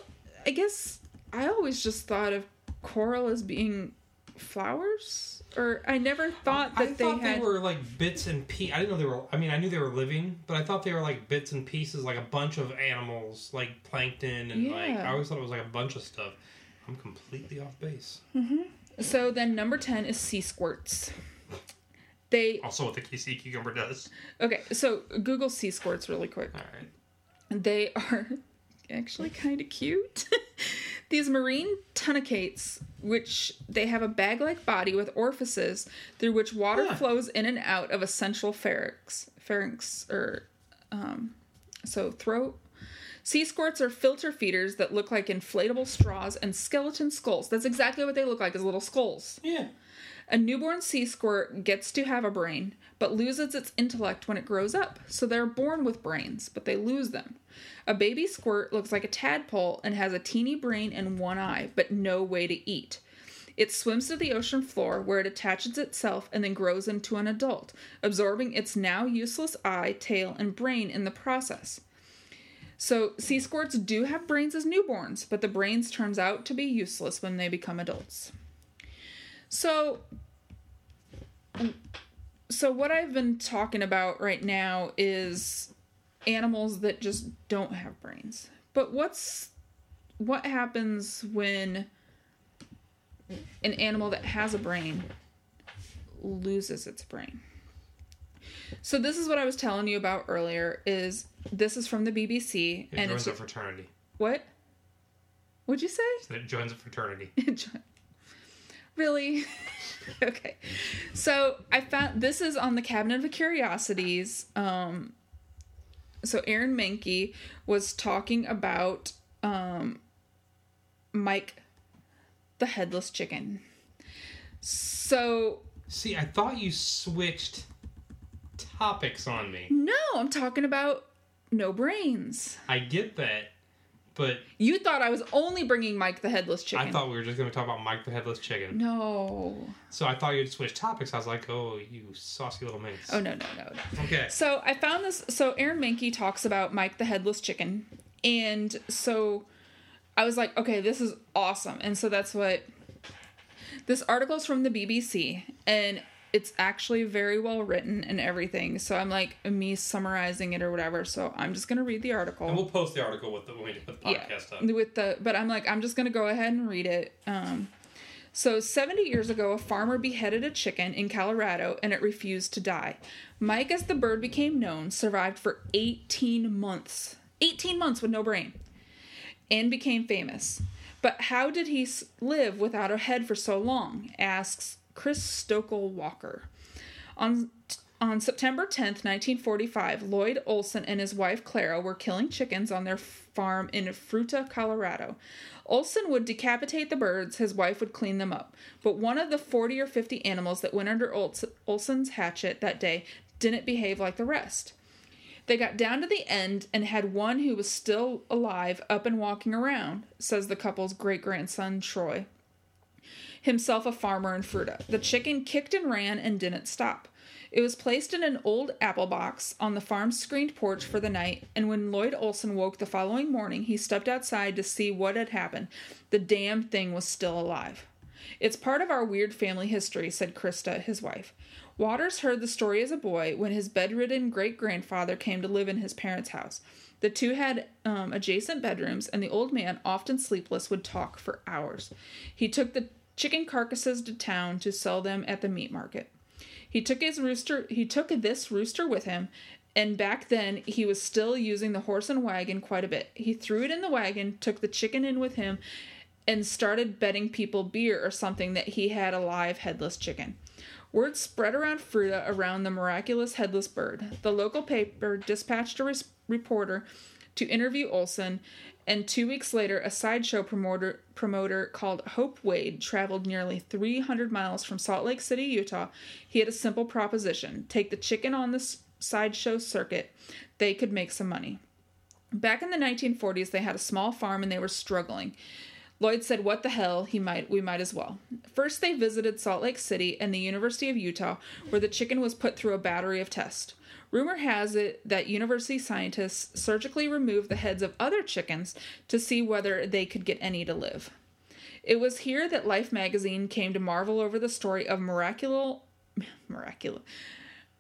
I guess I always just thought of coral as being flowers, or I never um, thought that I they thought had. they were like bits and pieces. I didn't know they were. I mean, I knew they were living, but I thought they were like bits and pieces, like a bunch of animals, like plankton, and like I always thought it was like a bunch of stuff. I'm completely off base. Mm-hmm. So then number ten is sea squirts. They Also, what the sea cucumber does. okay. So Google sea squirts really quick. All right. They are actually kind of cute. These marine tunicates, which they have a bag-like body with orifices through which water Huh. flows in and out of a central pharynx, pharynx or um, so throat. Sea squirts are filter feeders that look like inflatable straws and skeleton skulls. That's exactly what they look like, as little skulls. Yeah. A newborn sea squirt gets to have a brain, but loses its intellect when it grows up. So they're born with brains, but they lose them. A baby squirt looks like a tadpole and has a teeny brain and one eye, but no way to eat. It swims to the ocean floor where it attaches itself and then grows into an adult, absorbing its now useless eye, tail, and brain in the process. So, sea squirts do have brains as newborns, but the brains turns out to be useless when they become adults. So, so what I've been talking about right now is animals that just don't have brains. But what's what happens when an animal that has a brain loses its brain? So this is what I was telling you about earlier is this is from the BBC It and joins it's a fraternity. what? What'd you say? It joins a fraternity. really? okay. So I found this is on the Cabinet of Curiosities. Um, so Aaron Mahnke was talking about um, Mike the headless chicken. So See, I thought you switched topics on me. no, I'm talking about no brains. I get that, but You thought I was only bringing Mike the headless chicken. I thought we were just going to talk about Mike the Headless Chicken. no. So I thought you'd switch topics. I was like, oh, you saucy little minx. Oh no no no no. Okay. So I found this. So Aaron Mahnke talks about Mike the Headless Chicken, and so I was like, okay, this is awesome. And so that's what this article is from the BBC, and it's actually very well written and everything. So I'm like me summarizing it or whatever. So I'm just gonna read the article. And we'll post the article with the when we put the podcast up. with the but i'm like i'm just gonna go ahead and read it um So, 70 years ago, a farmer beheaded a chicken in Colorado and it refused to die. Mike, as the bird became known, survived for 18 months. 18 months with no brain. And became famous. But how did he live without a head for so long? asks Chris Stokel Walker. On on September 10th, 1945, Lloyd Olson and his wife Clara were killing chickens on their farm in Fruita, Colorado. Olson would decapitate the birds, his wife would clean them up. But one of the 40 or 50 animals that went under Olson's hatchet that day didn't behave like the rest. They got down to the end and had one who was still alive up and walking around, says the couple's great grandson Troy, himself a farmer in Fruita. The chicken kicked and ran and didn't stop. It was placed in an old apple box on the farm's screened porch for the night, and when Lloyd Olson woke the following morning, he stepped outside to see what had happened. The damn thing was still alive. It's part of our weird family history, said Krista, his wife. Waters heard the story as a boy when his bedridden great grandfather came to live in his parents' house. The two had um, adjacent bedrooms, and the old man, often sleepless, would talk for hours. He took the chicken carcasses to town to sell them at the meat market. He took his rooster he took this rooster with him, and back then he was still using the horse and wagon quite a bit. He threw it in the wagon, took the chicken in with him, and started betting people beer or something that he had a live headless chicken. Word spread around Fruita around the miraculous headless bird. The local paper dispatched a res- reporter to interview Olson, and two weeks later, a sideshow promoter, promoter called Hope Wade traveled nearly 300 miles from Salt Lake City, Utah. He had a simple proposition take the chicken on the sideshow circuit, they could make some money. Back in the 1940s, they had a small farm and they were struggling. Lloyd said, "What the hell? He might. We might as well." First, they visited Salt Lake City and the University of Utah, where the chicken was put through a battery of tests. Rumor has it that university scientists surgically removed the heads of other chickens to see whether they could get any to live. It was here that Life magazine came to marvel over the story of miraculous, miraculous,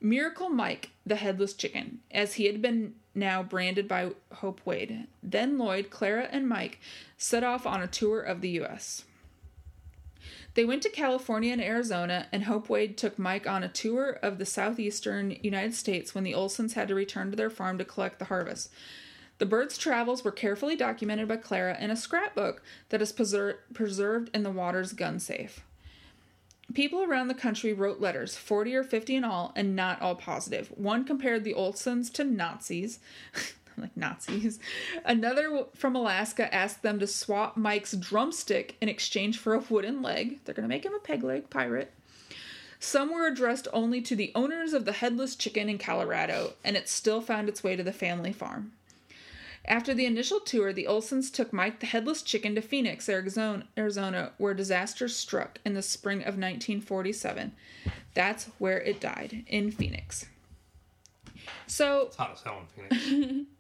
Miracle Mike, the headless chicken, as he had been now branded by Hope Wade. Then Lloyd, Clara, and Mike set off on a tour of the U.S. They went to California and Arizona, and Hope Wade took Mike on a tour of the southeastern United States when the Olsons had to return to their farm to collect the harvest. The bird's travels were carefully documented by Clara in a scrapbook that is preser- preserved in the Waters gun safe. People around the country wrote letters, 40 or 50 in all, and not all positive. One compared the Olsons to Nazis. like Nazis. Another from Alaska asked them to swap Mike's drumstick in exchange for a wooden leg. They're going to make him a peg leg pirate. Some were addressed only to the owners of the headless chicken in Colorado, and it still found its way to the family farm. After the initial tour, the Olsons took Mike the headless chicken to Phoenix, Arizona, where disaster struck in the spring of 1947. That's where it died, in Phoenix. So, It's hot as hell in Phoenix.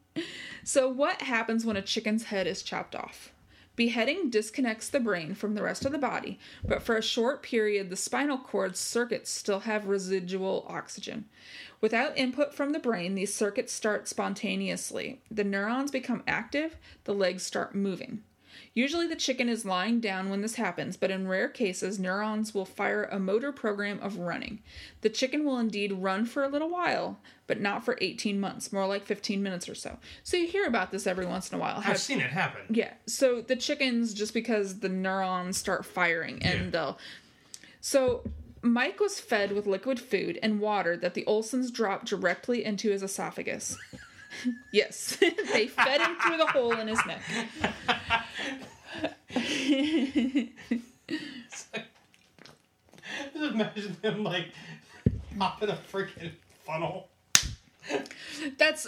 so what happens when a chicken's head is chopped off? Beheading disconnects the brain from the rest of the body, but for a short period, the spinal cord circuits still have residual oxygen. Without input from the brain, these circuits start spontaneously. The neurons become active, the legs start moving. Usually, the chicken is lying down when this happens, but in rare cases, neurons will fire a motor program of running. The chicken will indeed run for a little while, but not for 18 months, more like 15 minutes or so. So, you hear about this every once in a while. I've seen it happen. yeah. So the chickens, just because the neurons start firing, and Yeah. they'll. So Mike was fed with liquid food and water that the Olsons dropped directly into his esophagus. Yes, they fed him through the hole in his neck. Just imagine him like popping a freaking funnel. That's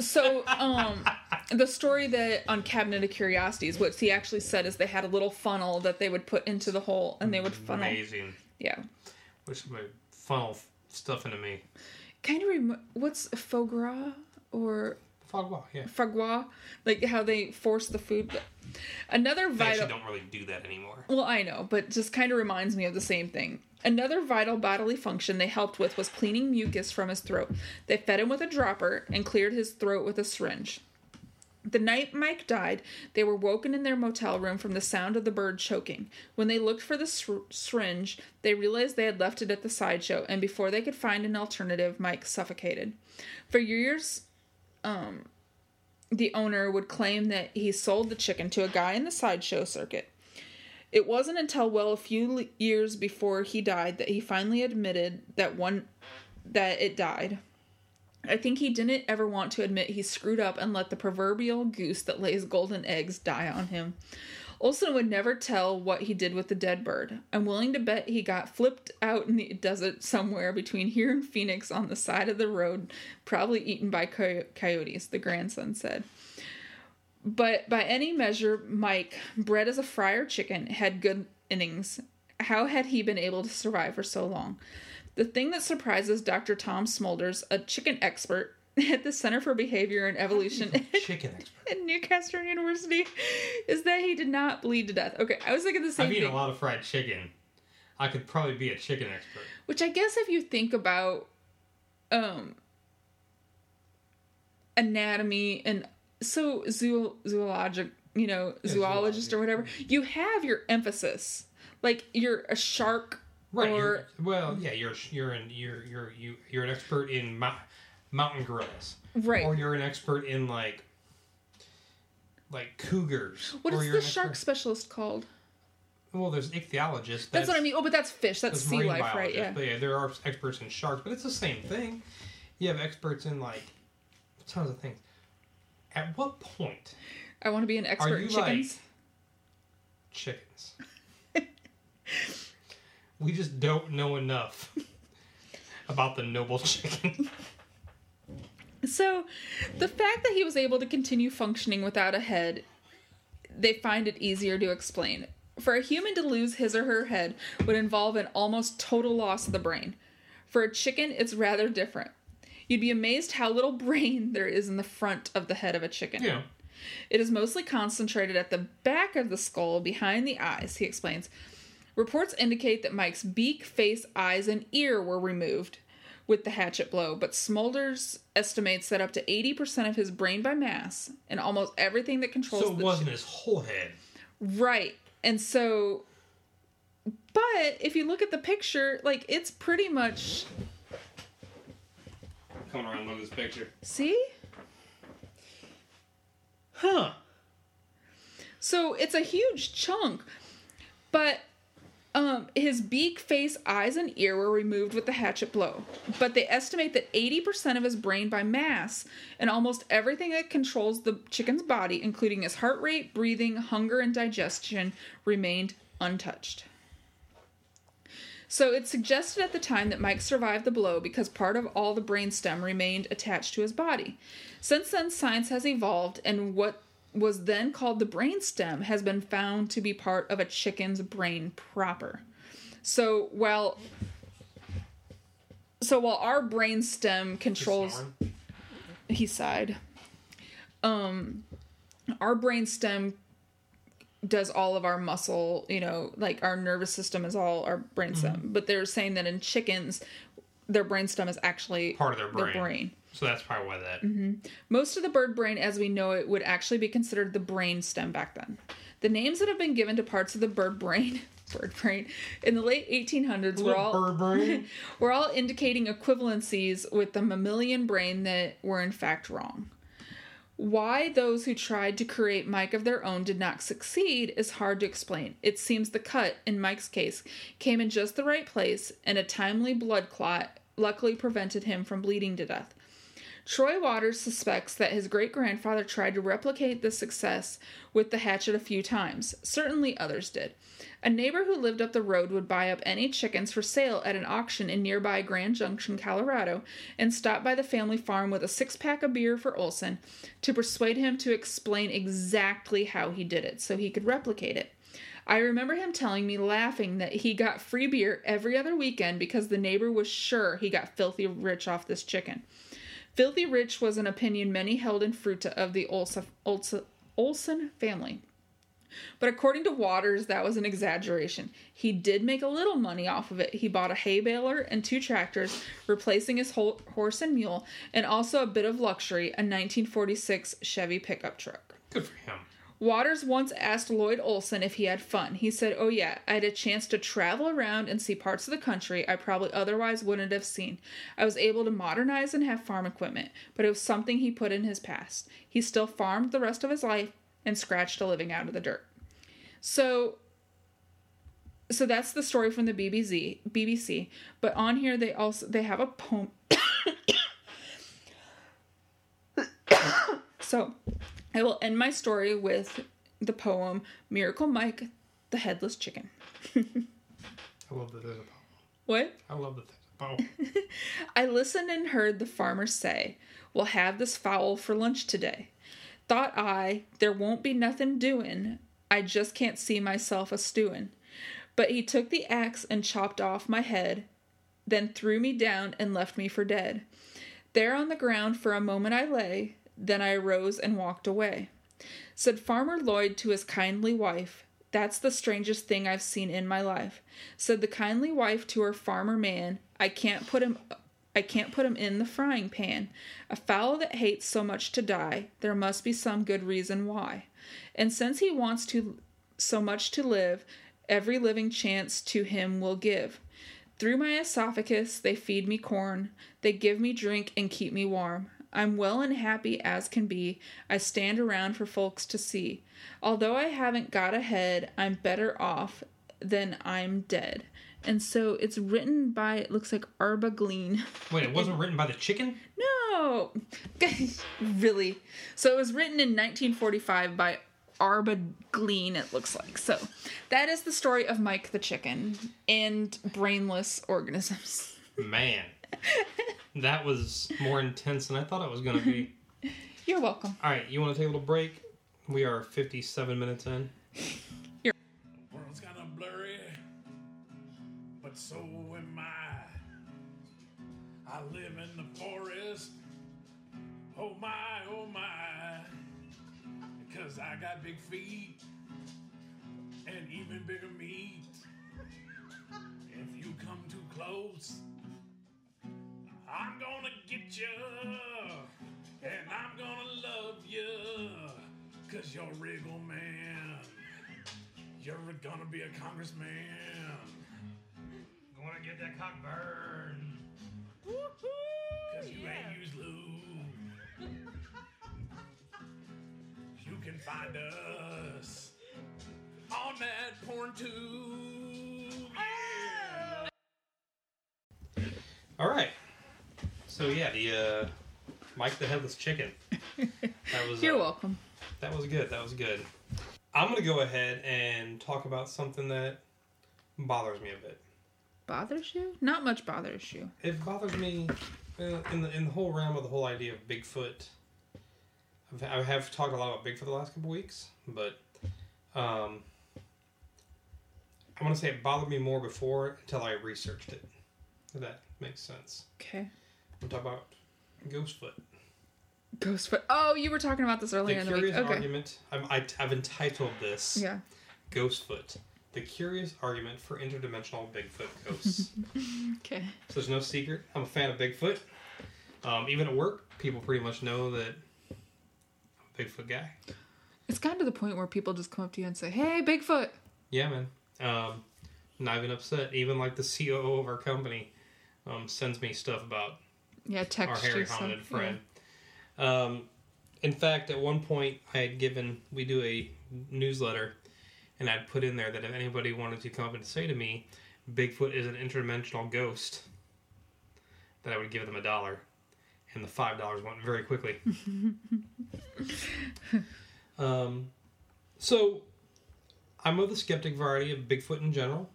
so. Um, the story that on Cabinet of Curiosities, what he actually said is they had a little funnel that they would put into the hole, and they would funnel. Amazing. Yeah. Wish my funnel stuff into me. Kind of. Rem- what's foie gras or Fogwa, yeah. fagua, like how they force the food. But another They vital. actually don't really do that anymore. Well, I know, but just kind of reminds me of the same thing. Another vital bodily function they helped with was cleaning mucus from his throat. They fed him with a dropper and cleared his throat with a syringe. The night Mike died, they were woken in their motel room from the sound of the bird choking. When they looked for the syr- syringe, they realized they had left it at the sideshow, and before they could find an alternative, Mike suffocated. For years, um, the owner would claim that he sold the chicken to a guy in the sideshow circuit. It wasn't until well a few years before he died that he finally admitted that one that it died. I think he didn't ever want to admit he screwed up and let the proverbial goose that lays golden eggs die on him. Olson would never tell what he did with the dead bird. I'm willing to bet he got flipped out in the desert somewhere between here and Phoenix on the side of the road, probably eaten by coy- coyotes, the grandson said. But by any measure, Mike, bred as a fryer chicken, had good innings. How had he been able to survive for so long? The thing that surprises Dr. Tom Smulders, a chicken expert at the Center for Behavior and Evolution Chicken expert. at Newcastle University, is that he did not bleed to death. Okay, I was thinking the same I've eaten thing. a lot of fried chicken. I could probably be a chicken expert. Which I guess if you think about um anatomy and so zoo zoologic, you know, Yeah, zoologist zoology. or whatever, you have your emphasis. Like you're a shark Right. or well, yeah, you're you're an you're you're you you're an expert in mou- mountain gorillas, right. or you're an expert in like like cougars. what is the shark expert- specialist called? Well, there's ichthyologists. That's, what I mean. Oh, but that's fish. That's That's sea marine life, right? Yeah. But yeah, there are experts in sharks, but it's the same thing. You have experts in like tons of things. At what point I want to be an expert you in like- chickens. chickens? we just don't know enough about the noble chicken. So, the fact that he was able to continue functioning without a head, they find it easier to explain. For a human to lose his or her head would involve an almost total loss of the brain. For a chicken, it's rather different. You'd be amazed how little brain there is in the front of the head of a chicken. Yeah. It is mostly concentrated at the back of the skull behind the eyes, he explains. Reports indicate that Mike's beak, face, eyes, and ear were removed with the hatchet blow, but Smulders estimates that up to 80% of his brain by mass and almost everything that controls So it wasn't his whole head. Right. And so but if you look at the picture, like it's pretty much Coming around, look at this picture. see? Huh. So it's a huge chunk. But um, his beak, face, eyes, and ear were removed with the hatchet blow. But they estimate that 80% of his brain by mass and almost everything that controls the chicken's body, including his heart rate, breathing, hunger, and digestion, remained untouched. So it's suggested at the time that Mike survived the blow because part of all the brainstem remained attached to his body. Since then, science has evolved, and what was then called the brainstem has been found to be part of a chicken's brain proper. So while so while our brainstem controls he sighed. Um, our brainstem does all of our muscle, you know, like our nervous system is all our brainstem. But they're saying that in chickens, their brainstem is actually Part of their brain. Their brain. So that's probably why that. Mm-hmm. Most of the bird brain, as we know it, would actually be considered the brain stem back then. The names that have been given to parts of the bird brain, bird brain, in the late 1800s were all bird brain. were all indicating equivalencies with the mammalian brain that were in fact wrong. Why those who tried to create Mike of their own did not succeed is hard to explain. It seems the cut, in Mike's case, came in just the right place, and a timely blood clot luckily prevented him from bleeding to death. Troy Waters suspects that his great grandfather tried to replicate this success with the hatchet a few times. Certainly others did. A neighbor who lived up the road would buy up any chickens for sale at an auction in nearby Grand Junction, Colorado, and stop by the family farm with a six pack of beer for Olson to persuade him to explain exactly how he did it so he could replicate it. I remember him telling me, laughing, that he got free beer every other weekend because the neighbor was sure he got filthy rich off this chicken. Filthy rich was an opinion many held in Fruita of the Olson family. But according to Waters, that was an exaggeration. He did make a little money off of it. He bought a hay baler and two tractors, replacing his ho- horse and mule, and also a bit of luxury, a 1946 Chevy pickup truck. Good for him. Waters once asked Lloyd Olson if he had fun. He said, Oh, yeah, I had a chance to travel around and see parts of the country I probably otherwise wouldn't have seen. I was able to modernize and have farm equipment, but it was something he put in his past. He still farmed the rest of his life and scratched a living out of the dirt. So so that's the story from the BBC BBC, but on here they also they have a poem So, I will end my story with the poem Miracle Mike the Headless Chicken. I love that there's a poem. What? I love that there's a poem. I listened and heard the farmer say, We'll have this fowl for lunch today. Thought I, there won't be nothing doin'. I just can't see myself a stewin'. But he took the axe and chopped off my head, then threw me down and left me for dead. There on the ground for a moment I lay, then I arose and walked away. Said Farmer Lloyd to his kindly wife, That's the strangest thing I've seen in my life. Said the kindly wife to her farmer man, I can't put him I can't put him in the frying pan. A fowl that hates so much to die, there must be some good reason why. And since he wants to so much to live, every living chance to him will give. Through my esophagus they feed me corn, they give me drink and keep me warm. I'm well and happy as can be. I stand around for folks to see. Although I haven't got ahead, I'm better off than I'm dead. And so it's written by, it looks like Arba Glean. Wait, it wasn't written by the chicken? No! really? So it was written in 1945 by Arba Glean, it looks like. So that is the story of Mike the chicken and brainless organisms. Man. That was more intense than I thought it was going to be. You're welcome. All right, you want to take a little break? We are 57 minutes in. World's kind of blurry, but so am I. I live in the forest. Oh my, oh my. Because I got big feet and even bigger meat. If you come too close, I'm gonna get you. And I'm gonna love you. Cause you're a regal man. You're gonna be a congressman. Gonna get that cock burned. Cause you ain't used lube. You can find us on that porn tube. Yeah. All right. So yeah, the uh, Mike the Headless Chicken. That was You're uh, welcome. That was good. That was good. I'm gonna go ahead and talk about something that bothers me a bit. Bothers you? Not much bothers you. It bothers me uh, in the in the whole realm of the whole idea of Bigfoot. I've, I have talked a lot about Bigfoot the last couple weeks, but um, I want to say it bothered me more before until I researched it. If that makes sense. Okay. I'm talking about Ghostfoot. Ghostfoot. Oh, you were talking about this earlier The in the week. curious Okay. argument. I'm, I, I've entitled this Yeah. Ghostfoot. The curious argument for interdimensional Bigfoot ghosts. Okay. So there's no secret. I'm a fan of Bigfoot. Um, even at work, people pretty much know that I'm a Bigfoot guy. It's gotten to the point where people just come up to you and say, "Hey, Bigfoot." Yeah, man. Um, not even upset. Even like the COO of our company um, sends me stuff about Yeah, our text you stuff. Yeah. friend. Um, in fact, at one point, I had given we do a newsletter, and I'd put in there that if anybody wanted to come up and say to me, "Bigfoot is an interdimensional ghost," that I would give them a dollar, and the five dollars went very quickly. um, so, I'm of the skeptic variety of Bigfoot in general,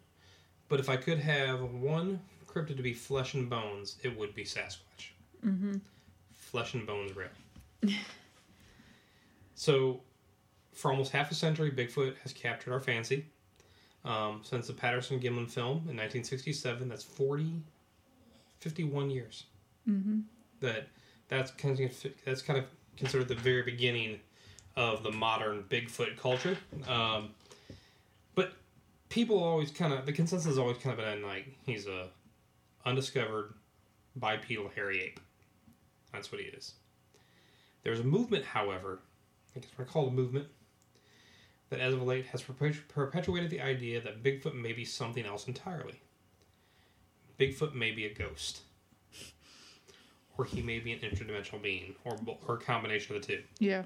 but if I could have one cryptid to be flesh and bones, it would be Sasquatch flesh and bones real. so, for almost half a century, Bigfoot has captured our fancy. Um, since the Patterson Gimlin film in 1967, that's 40, 51 years. Mm-hmm. That that's kind of that's kind of considered the very beginning of the modern Bigfoot culture. Um, but people always kind of the consensus has always kind of been like he's a undiscovered bipedal hairy ape. That's what he is. There's a movement, however, I guess we're called a movement, that as of late has perpetuated the idea that Bigfoot may be something else entirely. Bigfoot may be a ghost. Or he may be an interdimensional being, or, or a combination of the two. Yeah.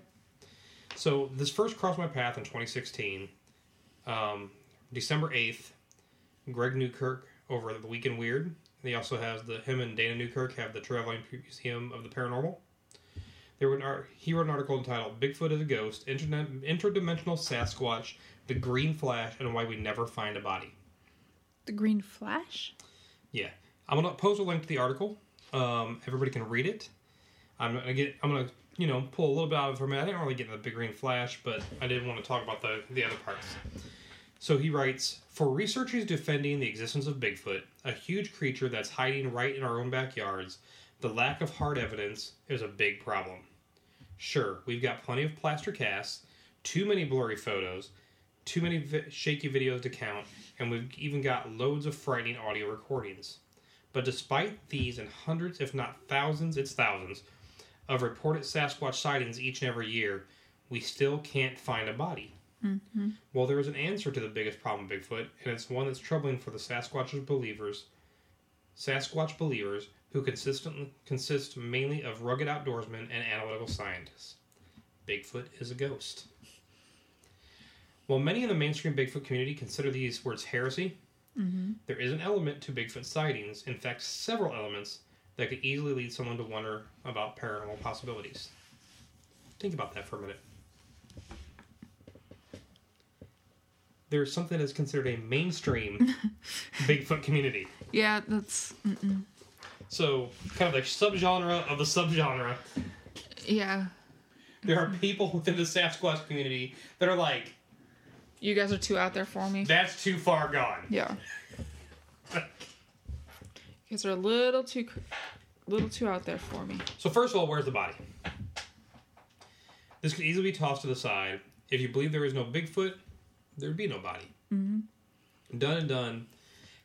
So this first crossed my path in 2016. Um, December 8th, Greg Newkirk over the Week in Weird. He also has the him and Dana Newkirk have the Traveling Museum of the Paranormal. There were an he wrote an article entitled "Bigfoot is a Ghost: Internet, Interdimensional Sasquatch, the Green Flash, and Why We Never Find a Body." The green flash? Yeah, I'm gonna post a link to the article. Um, everybody can read it. I'm gonna get. I'm gonna you know pull a little bit out of it from it. I didn't really get into the big green flash, but I did want to talk about the the other parts. So he writes For researchers defending the existence of Bigfoot, a huge creature that's hiding right in our own backyards, the lack of hard evidence is a big problem. Sure, we've got plenty of plaster casts, too many blurry photos, too many vi- shaky videos to count, and we've even got loads of frightening audio recordings. But despite these and hundreds, if not thousands, it's thousands, of reported Sasquatch sightings each and every year, we still can't find a body. Mm-hmm. Well, there is an answer to the biggest problem with Bigfoot, and it's one that's troubling for the Sasquatch believers. Sasquatch believers who consistently consist mainly of rugged outdoorsmen and analytical scientists. Bigfoot is a ghost. While many in the mainstream Bigfoot community consider these words heresy, mm-hmm. there is an element to Bigfoot sightings, in fact, several elements, that could easily lead someone to wonder about paranormal possibilities. Think about that for a minute. There's something that's considered a mainstream Bigfoot community. Yeah, that's. Mm-mm. So, kind of a subgenre of the subgenre. Yeah. There are people within the Sasquatch community that are like, You guys are too out there for me. that's too far gone. Yeah. You guys are a little too, little too out there for me. So first of all, where's the body? This could easily be tossed to the side. If you believe there is no Bigfoot, there'd be no body. Mm-hmm. Done and done.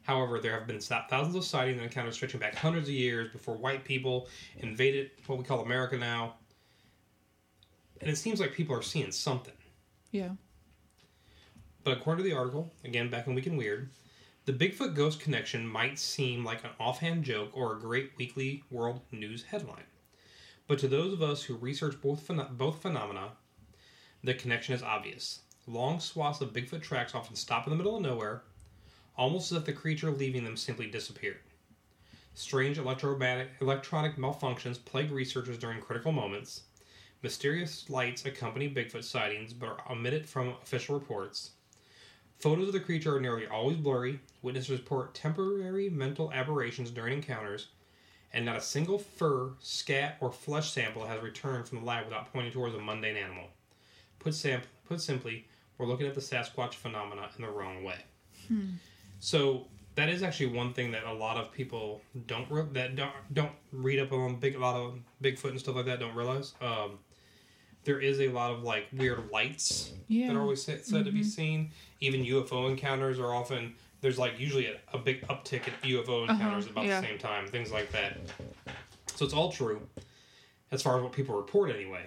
However, there have been thousands of sightings and encounters stretching back hundreds of years before white people invaded what we call America now. And it seems like people are seeing something. Yeah. But according to the article, again back in Week in Weird, the Bigfoot ghost connection might seem like an offhand joke or a great weekly world news headline. But to those of us who research both, both phenomena, the connection is obvious. Long swaths of Bigfoot tracks often stop in the middle of nowhere, almost as if the creature leaving them simply disappeared. Strange electronic malfunctions plague researchers during critical moments. Mysterious lights accompany Bigfoot sightings but are omitted from official reports. Photos of the creature are nearly always blurry. Witnesses report temporary mental aberrations during encounters, and not a single fur, scat, or flesh sample has returned from the lab without pointing towards a mundane animal. Put, sam- put simply, we're looking at the Sasquatch phenomena in the wrong way. Hmm. So that is actually one thing that a lot of people don't re- that don't, don't read up on big a lot of Bigfoot and stuff like that don't realize. Um, there is a lot of like weird lights Yeah. that are always said, said to be mm-hmm. seen. Even UFO encounters are often there's like usually a, a big uptick in UFO uh-huh. encounters about yeah. the same time, things like that. So it's all true, as far as what people report anyway.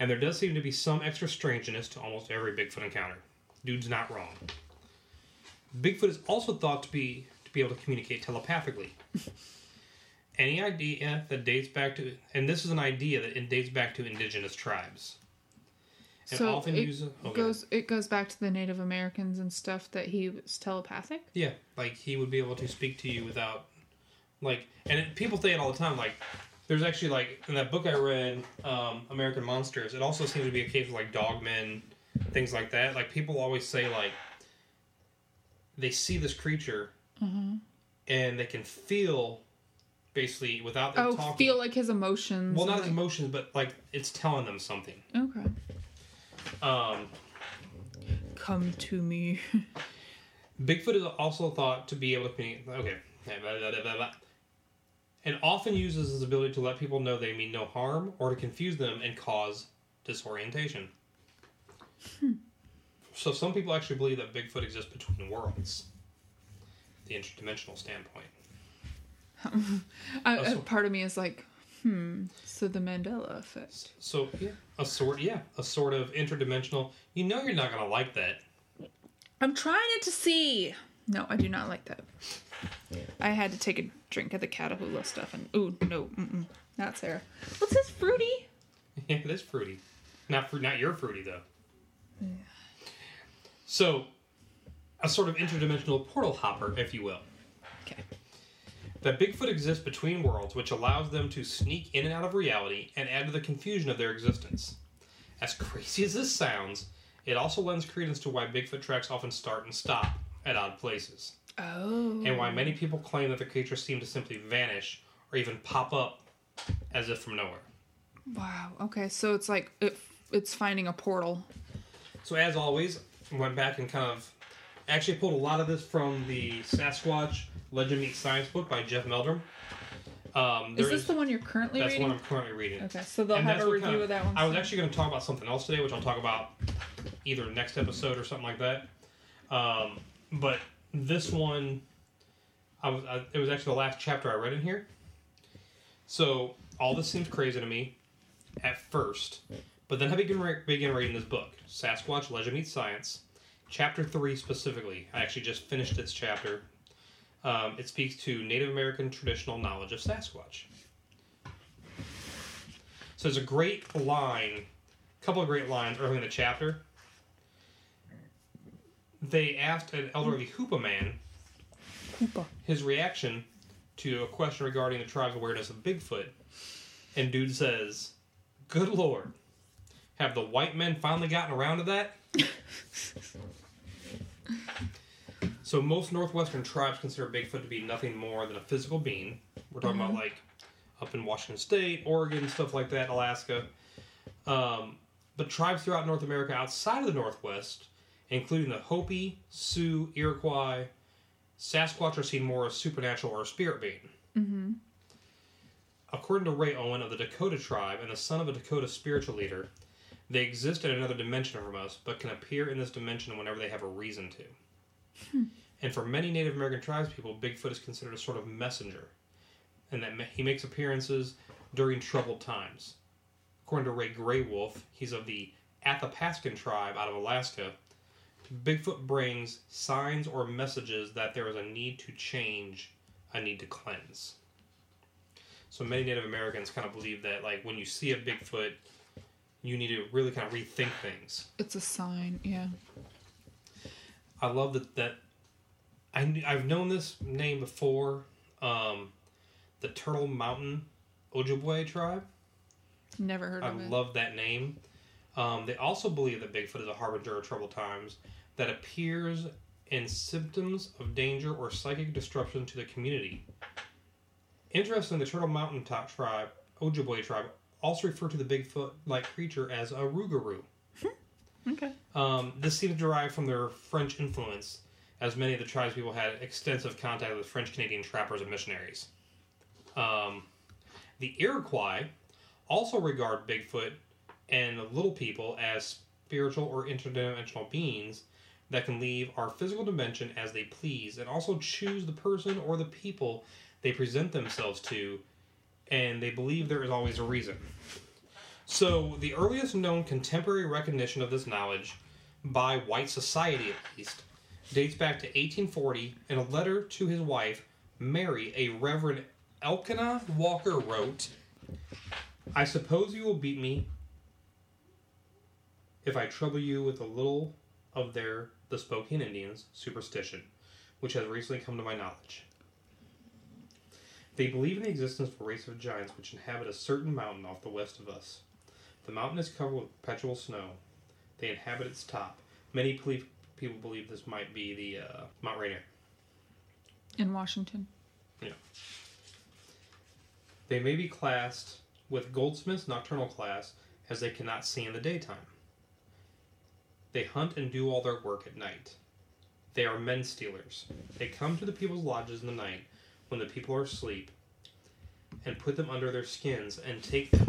And there does seem to be some extra strangeness to almost every Bigfoot encounter. Dude's not wrong. Bigfoot is also thought to be to be able to communicate telepathically. Any idea that dates back to, and this is an idea that it dates back to indigenous tribes. And so often it uses oh, goes. It goes back to the Native Americans and stuff that he was telepathic. Yeah, like he would be able to speak to you without, like, and it, people say it all the time. Like, there's actually like in that book I read, um, American Monsters. It also seems to be a case of like dogmen, things like that. Like people always say like they see this creature, and they can feel, basically without them Oh, talking. feel like his emotions. well, not and his emotions, but like it's telling them something. okay. Um, Come to me. Bigfoot is also thought to be able to communicate. Okay. And often uses his ability to let people know they mean no harm or to confuse them and cause disorientation. So some people actually believe that Bigfoot exists between worlds. The interdimensional standpoint. I, That's part of me is like, hmm. So the Mandela effect. So yeah, a sort yeah, a sort of interdimensional. You know you're not gonna like that. I'm trying it to see. No, I do not like that. I had to take a drink of the Catahoula stuff, and ooh, no, mm-mm, not Sara. What's this fruity? Yeah, it is fruity. Not fruit, not your fruity though. So, a sort of interdimensional portal hopper, if you will. Okay. That Bigfoot exists between worlds, which allows them to sneak in and out of reality and add to the confusion of their existence. As crazy as this sounds, it also lends credence to why Bigfoot tracks often start and stop at odd places, Oh. and why many people claim that the creatures seem to simply vanish or even pop up as if from nowhere. Wow. Okay, so it's like it, it's finding a portal. So as always, went back and kind of actually pulled a lot of this from the Sasquatch Legend Meets Science book by Jeff Meldrum. Um, Is this the one you're currently that's reading? what I'm currently reading. Okay, so they'll And have that's a review kind of that one. I was soon. actually going to talk about something else today, which I'll talk about either next episode or something like that. Um, but this one, I was I, it was actually the last chapter I read in here. So all this seems crazy to me at first, but then I begin re- begin reading this book, Sasquatch Legend Meets Science, chapter three specifically. I actually just finished this chapter. Um, it speaks to Native American traditional knowledge of Sasquatch. So there's a great line, a couple of great lines early in the chapter. They asked an elderly Hoopa man Koopa. his reaction to a question regarding the tribe's awareness of Bigfoot. And dude says, Good lord, have the white men finally gotten around to that? so, most northwestern tribes consider Bigfoot to be nothing more than a physical being. We're talking about like up in Washington State, Oregon, stuff like that, Alaska. Um, but tribes throughout North America outside of the Northwest, including the Hopi, Sioux, Iroquois, Sasquatch are seen more as supernatural or a spirit being. Mm-hmm. According to Ray Owen of the Dakota tribe and the son of a Dakota spiritual leader, they exist in another dimension from us, but can appear in this dimension whenever they have a reason to. Hmm. And for many Native American tribes people, Bigfoot is considered a sort of messenger, and that he makes appearances during troubled times. According to Ray Graywolf, he's of the Athapascan tribe out of Alaska. Bigfoot brings signs or messages that there is a need to change, a need to cleanse. So many Native Americans kind of believe that, like, when you see a Bigfoot, you need to really kind of rethink things. It's a sign. Yeah. I love that that I I've known this name before. Um, the Turtle Mountain Ojibwe tribe. Never heard I of it. love that name. Um, they also believe that Bigfoot is a harbinger of troubled times that appears in symptoms of danger or psychic disruption to the community. Interestingly, the Turtle Mountain Top tribe, Ojibwe tribe, also refer to the Bigfoot-like creature as a Rougarou. okay. Um, this seems to derive from their French influence, as many of the tribes people had extensive contact with French Canadian trappers and missionaries. Um, the Iroquois also regard Bigfoot and the little people as spiritual or interdimensional beings that can leave our physical dimension as they please and also choose the person or the people they present themselves to, and they believe there is always a reason. So, the earliest known contemporary recognition of this knowledge, by white society at least, dates back to 1840 in a letter to his wife, Mary, a Reverend Elkanah Walker wrote, I suppose you will beat me if I trouble you with a little of their, the Spokane Indians, superstition, which has recently come to my knowledge. They believe in the existence of a race of giants which inhabit a certain mountain off the west of us. The mountain is covered with perpetual snow. They inhabit its top. Many believe, people believe this might be the uh, Mount Rainier. In Washington. Yeah. They may be classed with Goldsmith's nocturnal class as they cannot see in the daytime. They hunt and do all their work at night. They are men stealers. They come to the people's lodges in the night when the people are asleep and put them under their skins and take them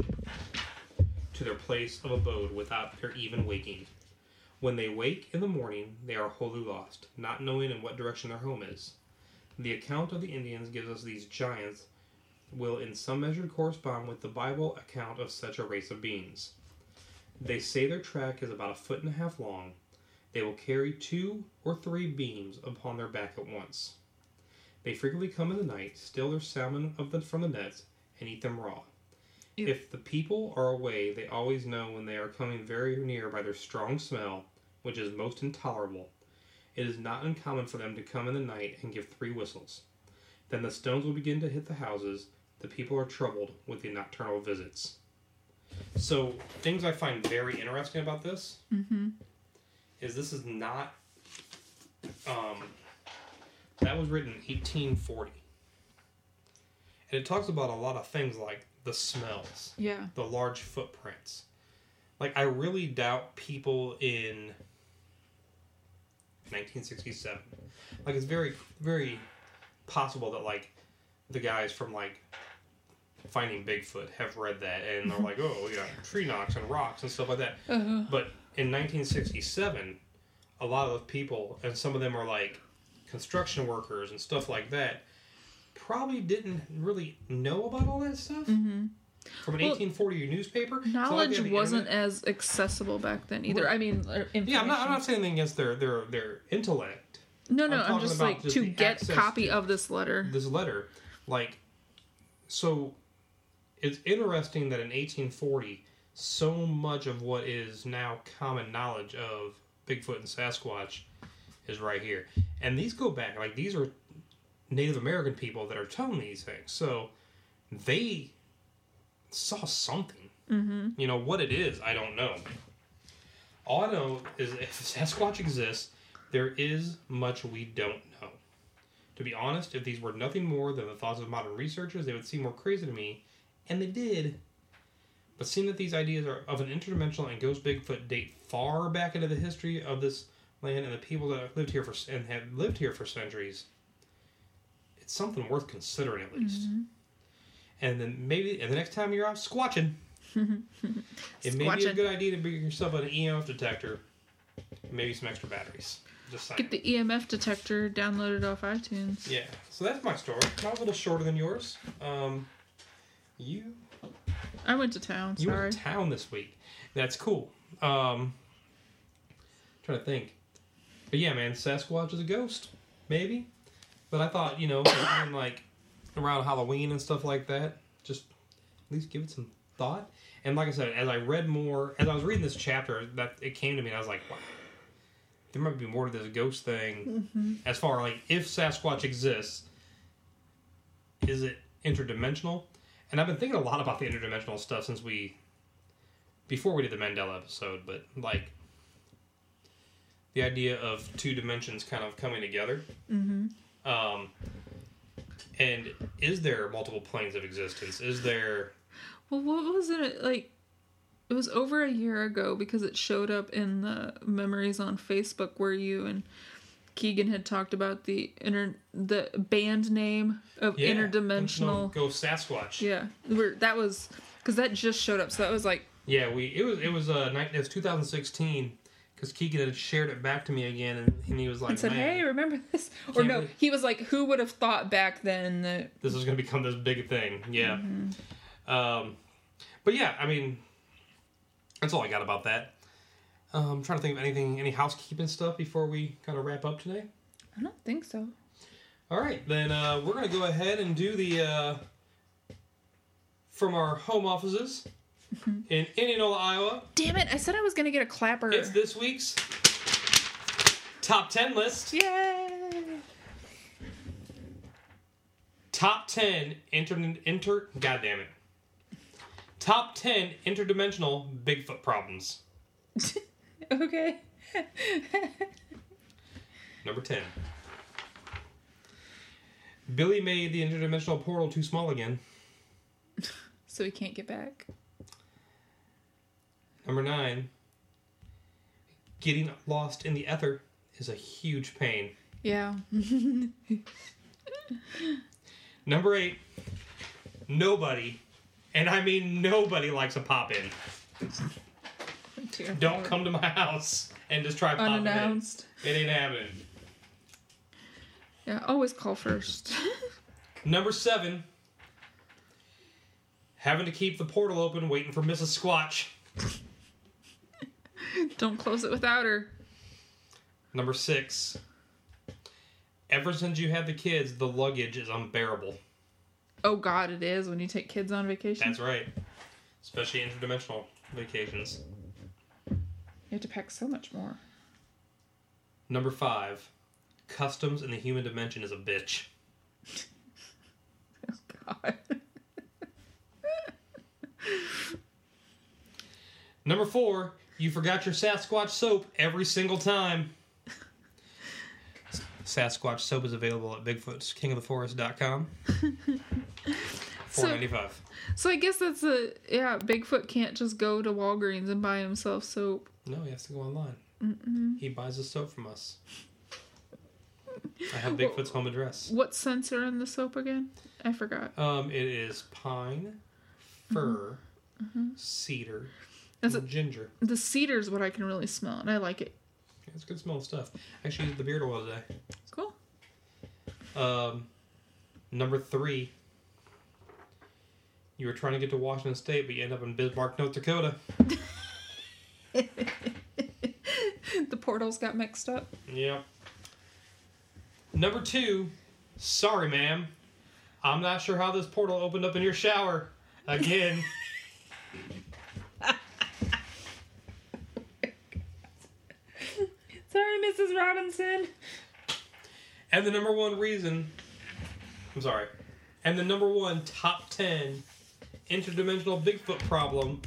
to their place of abode without their even waking. When they wake in the morning, they are wholly lost, not knowing in what direction their home is. The account of the Indians gives us these giants will in some measure correspond with the Bible account of such a race of beings. They say their track is about a foot and a half long. They will carry two or three beams upon their back at once. They frequently come in the night, steal their salmon of the, from the nets, and eat them raw. Ew. If the people are away, they always know when they are coming very near by their strong smell, which is most intolerable. It is not uncommon for them to come in the night and give three whistles. Then the stones will begin to hit the houses. The people are troubled with the nocturnal visits. So, things I find very interesting about this is this is not. Um, that was written in 1840. And it talks about a lot of things like the smells Yeah. the large footprints. Like I really doubt people in 1967. Like it's very very possible that like the guys from like Finding Bigfoot have read that and they're like, oh yeah, tree knocks and rocks and stuff like that. Uh, But in 1967, a lot of people, and some of them are like construction workers and stuff like that, probably didn't really know about all that stuff from an Well, 1840 newspaper. Like knowledge wasn't internet. as accessible back then either. Right. I mean, uh, Yeah, I'm not. I'm not saying anything against their their their intellect. No, I'm no, I'm, just like just to get copy to- of this letter. This letter, like, so, it's interesting that in 1840, so much of what is now common knowledge of Bigfoot and Sasquatch is right here, and these go back like these are Native American people that are telling these things, so they saw something. Mm-hmm. You know what it is, I don't know. All I know is if Sasquatch exists, there is much we don't know. To be honest, if these were nothing more than the thoughts of modern researchers, they would seem more crazy to me, and they did. But seeing that these ideas are of an interdimensional and ghost Bigfoot date far back into the history of this land and the people that have lived here for and have lived here for centuries, it's something worth considering at least. And then maybe, and the next time you're out squatching, it may be a good idea to bring yourself an EMF detector, and maybe some extra batteries. Just. Get the EMF detector downloaded off iTunes. Yeah, so that's my story. Not a little shorter than yours. Um, you I went to town. you Sorry. went to town this week. That's cool. Um, trying to think, but yeah, man, Sasquatch is a ghost, maybe. But I thought, you know, like around Halloween and stuff like that, just at least give it some thought. And like I said, as I read more, as I was reading this chapter, that it came to me, and I was like, wow, there might be more to this ghost thing. As far like if Sasquatch exists, is it interdimensional? And I've been thinking a lot about the interdimensional stuff since we, before we did the Mandela episode, but like the idea of two dimensions kind of coming together. Mm-hmm. Um, and is there multiple planes of existence? Is there? Well, what was it like? It was over a year ago because it showed up in the memories on Facebook where you and Keegan had talked about the inter the band name of Yeah, interdimensional. Go Sasquatch. Yeah, where that was because that just showed up. So that was like, Yeah, we it was it was uh night it was 2016 because Keegan had shared it back to me again and, and he was like, and said, "Man, "Hey, remember this?" Or no, he was like, "Who would have thought back then that?" this was going to become this big thing. Yeah. Mm-hmm. Um, but yeah, I mean, that's all I got about that. Um, I'm trying to think of anything, any housekeeping stuff before we kind of wrap up today. I don't think so. All right, then uh, we're going to go ahead and do the uh, from our home offices Mm-hmm. in Indianola, Iowa. Damn it! I said I was gonna get a clapper. It's this week's top 10 list. Yay! Top 10 inter, inter God damn it. Top 10 interdimensional Bigfoot problems. Okay. Number 10. Billy made the interdimensional portal too small again. So we can't get back. Number 9. Getting lost in the ether is a huge pain. Yeah. Number 8. Nobody, and I mean nobody likes a pop in. Dear Don't Lord. come to my house. and just try popping it. Unannounced. It ain't happening. Yeah, always call first. Number seven. Having to keep the portal open, waiting for Mrs. Squatch. Don't close it without her. Number six. Ever since you had the kids, the luggage is unbearable. Oh God, it is when you take kids on vacation. That's right. Especially interdimensional vacations. You have to pack so much more. Number five. Customs in the human dimension is a bitch. Oh God. Number four. You forgot your Sasquatch soap every single time. Sasquatch soap is available at Bigfoot'sKingOfTheForest.com. So- Four ninety five. So I guess that's a yeah. Bigfoot can't just go to Walgreens and buy himself soap. No, he has to go online. He buys the soap from us. I have Bigfoot's home address. What scents are in the soap again? I forgot. Um, it is pine, fir, cedar, Is and it ginger. the cedar is what I can really smell, and I like it. It's good smell stuff. Actually, used the beard oil today. Cool. Um, number three. You were trying to get to Washington State, but you end up in Bismarck, North Dakota. The portals got mixed up. Yep. Number two. Sorry, ma'am. I'm not sure how this portal opened up in your shower. Again. Sorry, Mrs. Robinson. And the number one reason, I'm sorry, and the number one top 10 interdimensional Bigfoot problem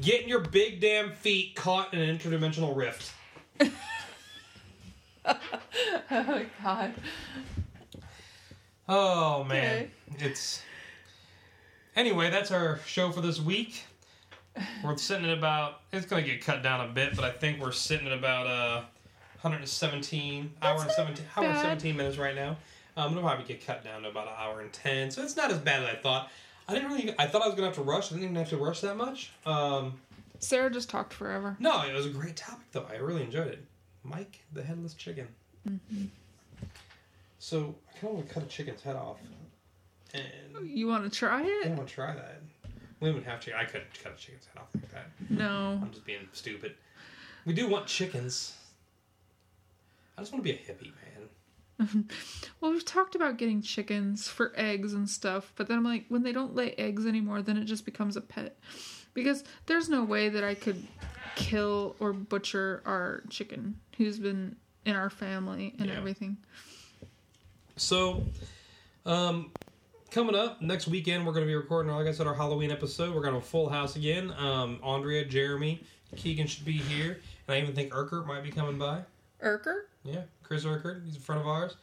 getting your big damn feet caught in an interdimensional rift. Oh God. Oh, man. Okay. It's. Anyway, that's our show for this week. We're sitting at about. It's going to get cut down a bit, but I think we're sitting at about uh, 117 hour and not 17 hour and 17 minutes right now. Um, it'll probably get cut down to about an hour and 10, so it's not as bad as I thought. I didn't really. I thought I was gonna have to rush. I didn't even have to rush that much. Um, Sara just talked forever. no, it was a great topic though. I really enjoyed it. Mike, the headless chicken. So I kind of want to cut a chicken's head off, and You want to try it? I want to try that. We wouldn't have to. I could cut a chicken's head off like that. No. I'm just being stupid. We do want chickens. I just want to be a hippie, man. Well, we've talked about getting chickens for eggs and stuff, but then I'm like, when they don't lay eggs anymore, then it just becomes a pet. Because there's no way that I could kill or butcher our chicken who's been in our family and Yeah. everything. So, um, coming up next weekend, we're going to be recording, like I said, our Halloween episode. We're going to have a full house again. Um, Andrea, Jeremy, Keegan should be here, and I even think Urquhart might be coming by. Urker? Yeah, Chris Urquhart, he's a friend of ours.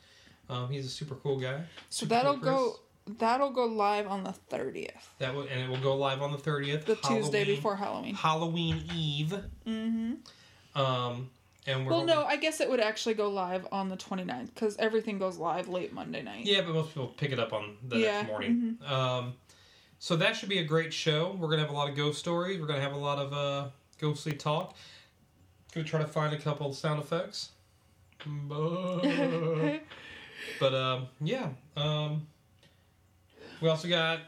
Um, he's a super cool guy. So Super that'll cool go that'll go live on the 30th. That will, and it will go live on the thirtieth, The Tuesday before Halloween. Halloween Eve. Mm-hmm. Um, and we're Well, no, I guess it would actually go live on the 29th because everything goes live late Monday night. Yeah, but most people pick it up on the Yeah, next morning. Um, so that should be a great show. We're gonna have a lot of ghost stories. We're gonna have a lot of uh, ghostly talk. Gonna try to find a couple sound effects. But um, yeah, um, we also got.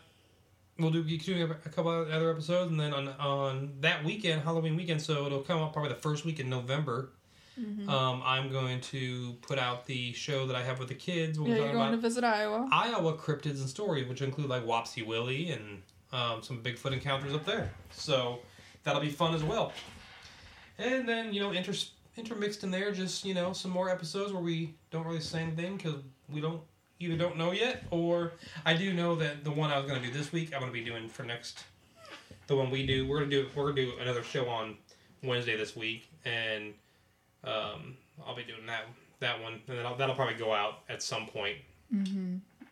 We'll do keep doing a couple of other episodes, and then on on that weekend, Halloween weekend, so it'll come up probably the first week in November. Mm-hmm. Um, I'm going to put out the show that I have with the kids. We'll Yeah, you're talking going about to visit Iowa. Iowa cryptids and stories, which include like Wapsie Willie and um, some Bigfoot encounters up there. So that'll be fun as well. And then you know, inter- intermixed in there, just you know, some more episodes where we don't really say anything because we don't either don't know yet, or I do know that the one I was going to do this week, I'm going to be doing for next. The one we do, we're gonna do we're gonna do another show on Wednesday this week, and um, I'll be doing that that one, and then I'll, that'll probably go out at some point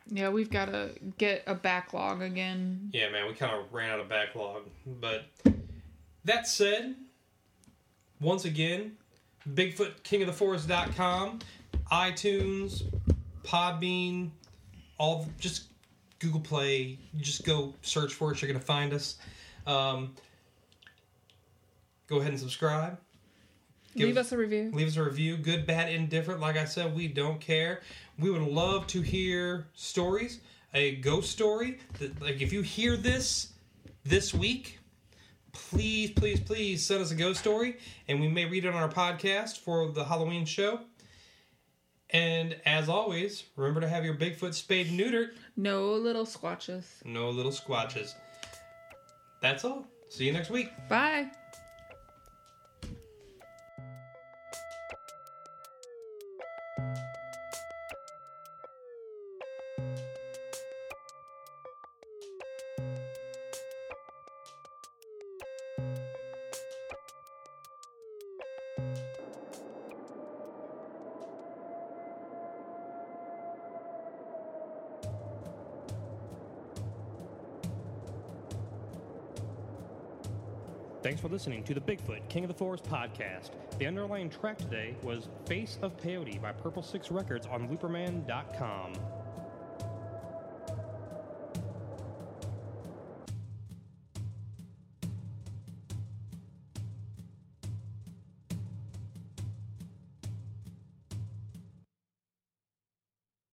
Yeah, we've got to get a backlog again. Yeah, man, we kind of ran out of backlog. But that said, once again, BigfootKingOfTheForest.com, iTunes, Podbean, all just Google Play. You just go search for it. You're gonna find us. Um, go ahead and subscribe. Give Leave us a review. leave us a review good bad indifferent like i said we don't care we would love to hear stories a ghost story that, like if you hear this this week please please please send us a ghost story and we may read it on our podcast for the halloween show. And as always remember to have your bigfoot spayed neutered. No little squatches. no little squatches. That's all. See you next week. Bye. For listening to the Bigfoot King of the Forest podcast. The underlying track today was Face of Peyote by Purple Six Records on Looperman.com.